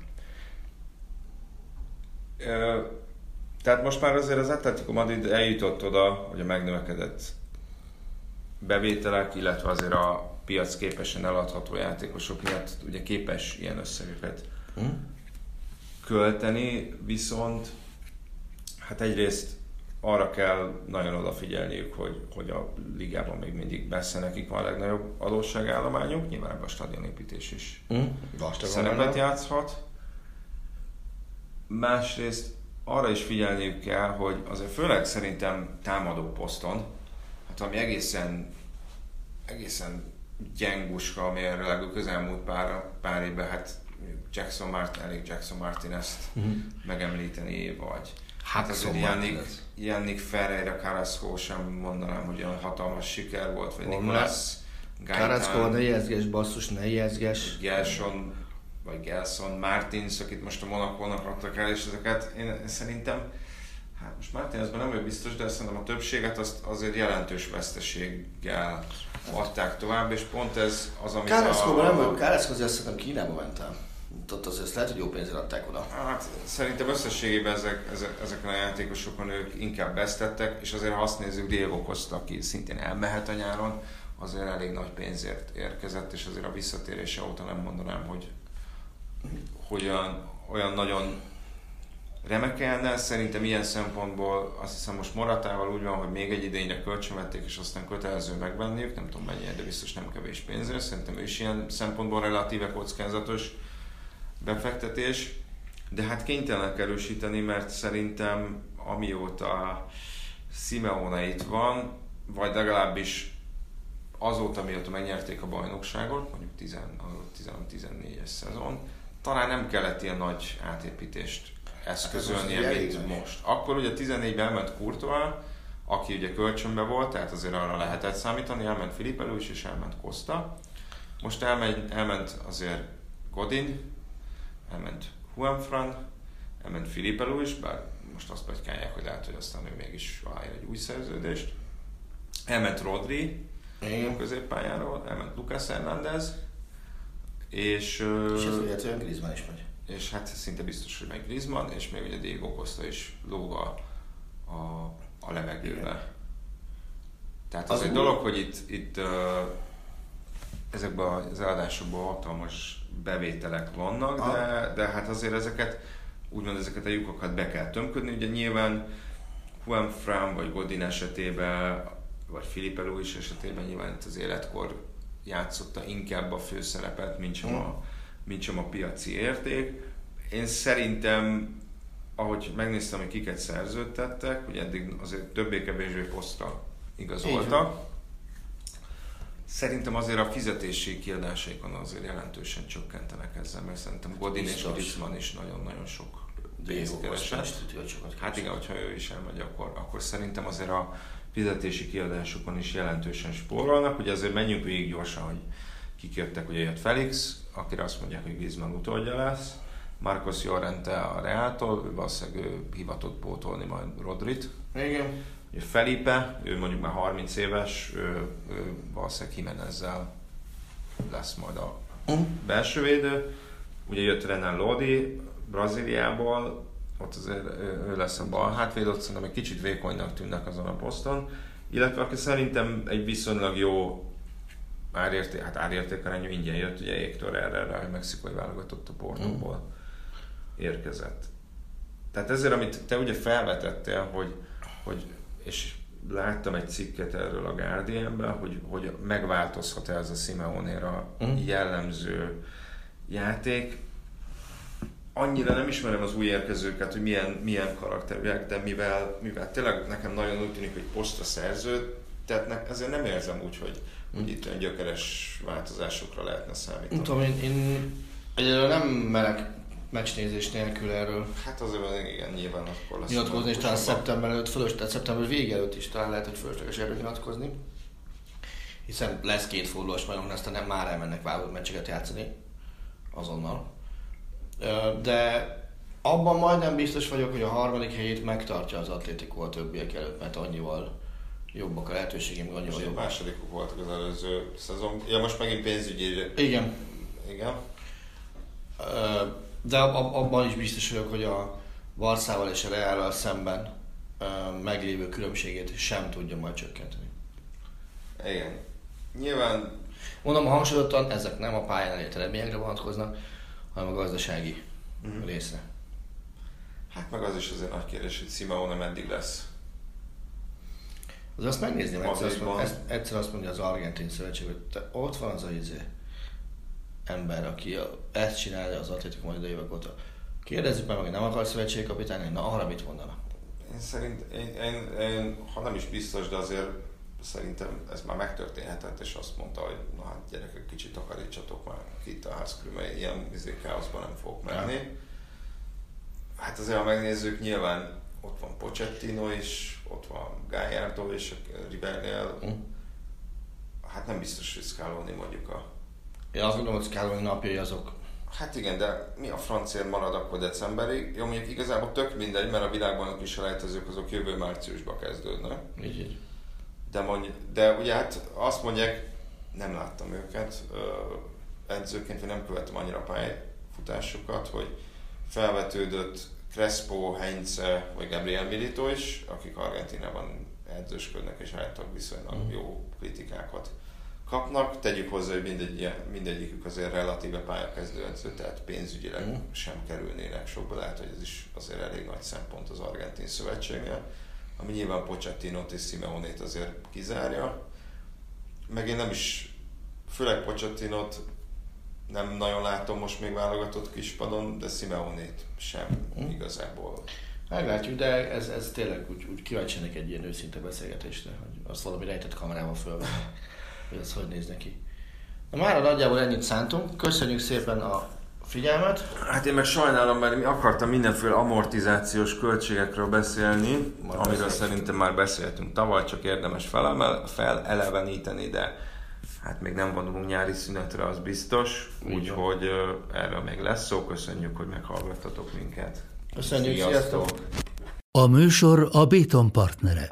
Ö, tehát most már azért az Atletico Madrid eljutott oda, hogy a megnövekedett bevételek, illetve azért a piac képesen eladható játékosok miatt ugye képes ilyen összegeket Hm? költeni, viszont hát egyrészt arra kell nagyon odafigyelniük, hogy, hogy a ligában még mindig messze nekik van a legnagyobb adósságállományuk, nyilván ebben a stadionépítés is? Vastagon szerepet játszhat. Másrészt arra is figyelniük kell, hogy azért főleg szerintem támadó poszton, hát ami egészen, egészen gyenguska, ami erre a közelmúlt pár, pár évben, hát Jackson Martin, elég Jackson Martin ezt Mhm. megemlíteni, vagy Hát azért szóval Jannik. Jannik Ferreira Carrasco sem mondanám, hogy olyan hatalmas siker volt, vagy Nicolas Carrasco, ne ijeszges, basszus, ne ijeszges. Gelson, vagy Gelson, Martins, akit most a Monakónak adtak el, és ezeket én szerintem, hát most Martinsben nem vagyok biztos, de szerintem a többséget azt azért jelentős veszteséggel adták tovább, és pont ez az, amit Carrasco-ban nem vagyok, Carrasco azért azt hiszem Kínába ment el. Ott azért azt lehet, hogy jó pénzre adták oda. Hát szerintem összességében ezek, ezek, ezeken a játékosokon ők inkább vesztettek, és azért ha azt nézzük, Diego Costa, aki szintén elmehet a nyáron, azért elég nagy pénzért érkezett, és azért a visszatérése óta nem mondanám, hogy hogy olyan, olyan nagyon remekelne. Szerintem ilyen szempontból azt hiszem most Moratával úgy van, hogy még egy idényre kölcsönvették, és aztán kötelező megvenniük, nem tudom mennyire, de biztos nem kevés pénzre. Szerintem ő is ilyen szempontból relatíve kockázatos befektetés. De hát kénytelenek erősíteni, mert szerintem amióta Simeone itt van, vagy legalábbis azóta, mióta megnyerték a bajnokságot, mondjuk 13-14-es szezon, talán nem kellett ilyen nagy átépítést eszközölni, hát mint most. Akkor ugye 14-ben elment Courtois, aki ugye kölcsönbe volt, tehát azért arra lehetett számítani, elment Filipe Luis és elment Costa. Most elment, elment azért Godin, elment Juanfran, elment Filipe Luis, bár most azt plegykálják, hogy lehet, hogy aztán ő mégis aláír egy új szerződést. Elment Rodri Igen. középpályáról, elment Lucas Hernández, és... És ez Griezmann is megy. És hát szinte biztos, hogy meg Griezmann, és még ugye Diego Costa is lóg a, a, a levegőbe. Igen. Tehát az, az egy dolog, hogy itt, itt ezekben az eladásokban hatalmas bevételek vannak, de, de hát azért ezeket úgymond ezeket a lyukokat be kell tömködni. Ugye nyilván Juan Fran vagy Godin esetében, vagy Filipe Luis esetében nyilván itt az életkor játszotta inkább a főszerepet, mint sem, a, mint sem a piaci érték. Én szerintem, ahogy megnéztem, hogy kiket szerződtettek, ugye eddig azért többé-kevésbé posztra igazoltak, Szerintem azért a fizetési kiadásaikon azért jelentősen csökkentenek ezzel, mert szerintem Godin és Griezmann is nagyon-nagyon sok pénzt keresett. Hát igen, hogyha ő is elmegy, akkor, akkor szerintem azért a fizetési kiadásokon is jelentősen spórolnak. Ugye azért menjünk végig gyorsan, hogy kik jöttek, ugye jött Felix, akire azt mondják, hogy Griezmann utódja lesz. Marcos Llorente a Reától, ő valószínűleg ő hivatott pótolni majd Rodrit. Igen. Felipe, ő mondjuk már 30 éves, ő, ő valószínűleg Jimenezzel lesz majd a uh. belső védő. Ugye jött Renan Lodi Brazíliából, ott azért ő lesz a bal hátvéd, ott szerintem egy kicsit vékonynak tűnnek azon a poszton. Illetve aki szerintem egy viszonylag jó árérték, hát árértékarányú ingyen jött, ugye Héctor erre, a mexikai válogatott a Portóból mm. érkezett. Tehát ezért, amit te ugye felvetettél, hogy, hogy és láttam egy cikket erről a Guardianben, hogy, hogy megváltozhat ez a Simeone-ra mm. jellemző játék. Annyira nem ismerem az új érkezőket, hogy milyen, milyen karakterűek, de mivel, mivel tényleg nekem nagyon úgy tűnik, hogy postra szerződtetnek, ezért nem érzem úgy, hogy, hogy itt olyan gyökeres változásokra lehetne számítani. Tudom, én, én egyelőre nem merek meccsnézés nélkül erről. Hát azért igen, nyilván akkor lesz. Nyilatkozni, és talán szeptember előtt fölös, tehát szeptember vége előtt is talán lehet, hogy fölösleges erről nyilatkozni. Hiszen lesz két fordulós bajnok, aztán nem már elmennek válogatott meccseket játszani azonnal. De abban majdnem biztos vagyok, hogy a harmadik helyét megtartja az Atlético a többiek előtt, mert annyival jobbak a lehetőségem, annyival jobbak. másodikok voltak az előző szezon. Ja, most megint pénzügyi... Igen. Igen de abban is biztos vagyok, hogy a Barszával és a Reállal szemben meglévő különbségét sem tudja majd csökkenteni. Igen. Nyilván... Mondom, hangsúlyozottan ezek nem a pályán elért eredményekre vonatkoznak, hanem a gazdasági uh-huh. részre. Hát meg az is azért nagy kérdés, hogy Simeone meddig lesz. Az azt megnézni, egyszer azt, mondja, egyszer azt mondja az argentin szövetség, hogy te, ott van az a izé, ember, aki ezt csinálja az Atlético Madrid évek óta. Kérdezzük meg, hogy nem akar szövetségkapitány, na arra mit mondana? Én szerint, én, én, én, ha nem is biztos, de azért szerintem ez már megtörténhetett, és azt mondta, hogy na hát gyerekek, kicsit takarítsatok már itt a ház körül, mert ilyen izé, káoszban nem fogok menni. Ja. Hát azért, ha megnézzük, nyilván ott van Pochettino is, ott van Gallardo és a Ribernél. Mm. Hát nem biztos, hogy Scaloni mondjuk a én azt gondolom, hogy Scaloni napjai azok. Hát igen, de mi a francia marad akkor decemberig? Jó, mondjuk igazából tök mindegy, mert a világban is selejtezők azok jövő márciusban kezdődnek. Így, így. De, mondj, de ugye hát azt mondják, nem láttam őket edzőként, vagy nem követtem annyira pályafutásokat, hogy felvetődött Crespo, Heinze vagy Gabriel Milito is, akik Argentinában edzősködnek és állítólag viszonylag mm. jó kritikákat kapnak. Tegyük hozzá, hogy mindegy, mindegyikük azért relatíve pályakezdőedző, tehát pénzügyileg mm. sem kerülnének sokba. Lehet, hogy ez is azért elég nagy szempont az argentin szövetségnél, ami nyilván Pochettinot és Simeonét azért kizárja. Meg én nem is, főleg Pochettinot nem nagyon látom most még válogatott kispadon, de Simeonét sem mm. igazából. Meglátjuk, de ez, ez tényleg úgy, úgy kíváncsinak egy ilyen őszinte beszélgetésre, hogy azt valami rejtett kamerával fölvenni, hogy az hogy néz neki. Na már nagyjából ennyit szántunk. Köszönjük szépen a figyelmet. Hát én meg sajnálom, mert mi akartam mindenféle amortizációs költségekről beszélni, Majd amiről beszéltünk. szerintem már beszéltünk tavaly, csak érdemes felemel, feleleveníteni, de hát még nem vonulunk nyári szünetre, az biztos. Úgyhogy erről még lesz szó. Köszönjük, hogy meghallgattatok minket. Köszönjük, sziasztok! sziasztok. A műsor a Béton partnere.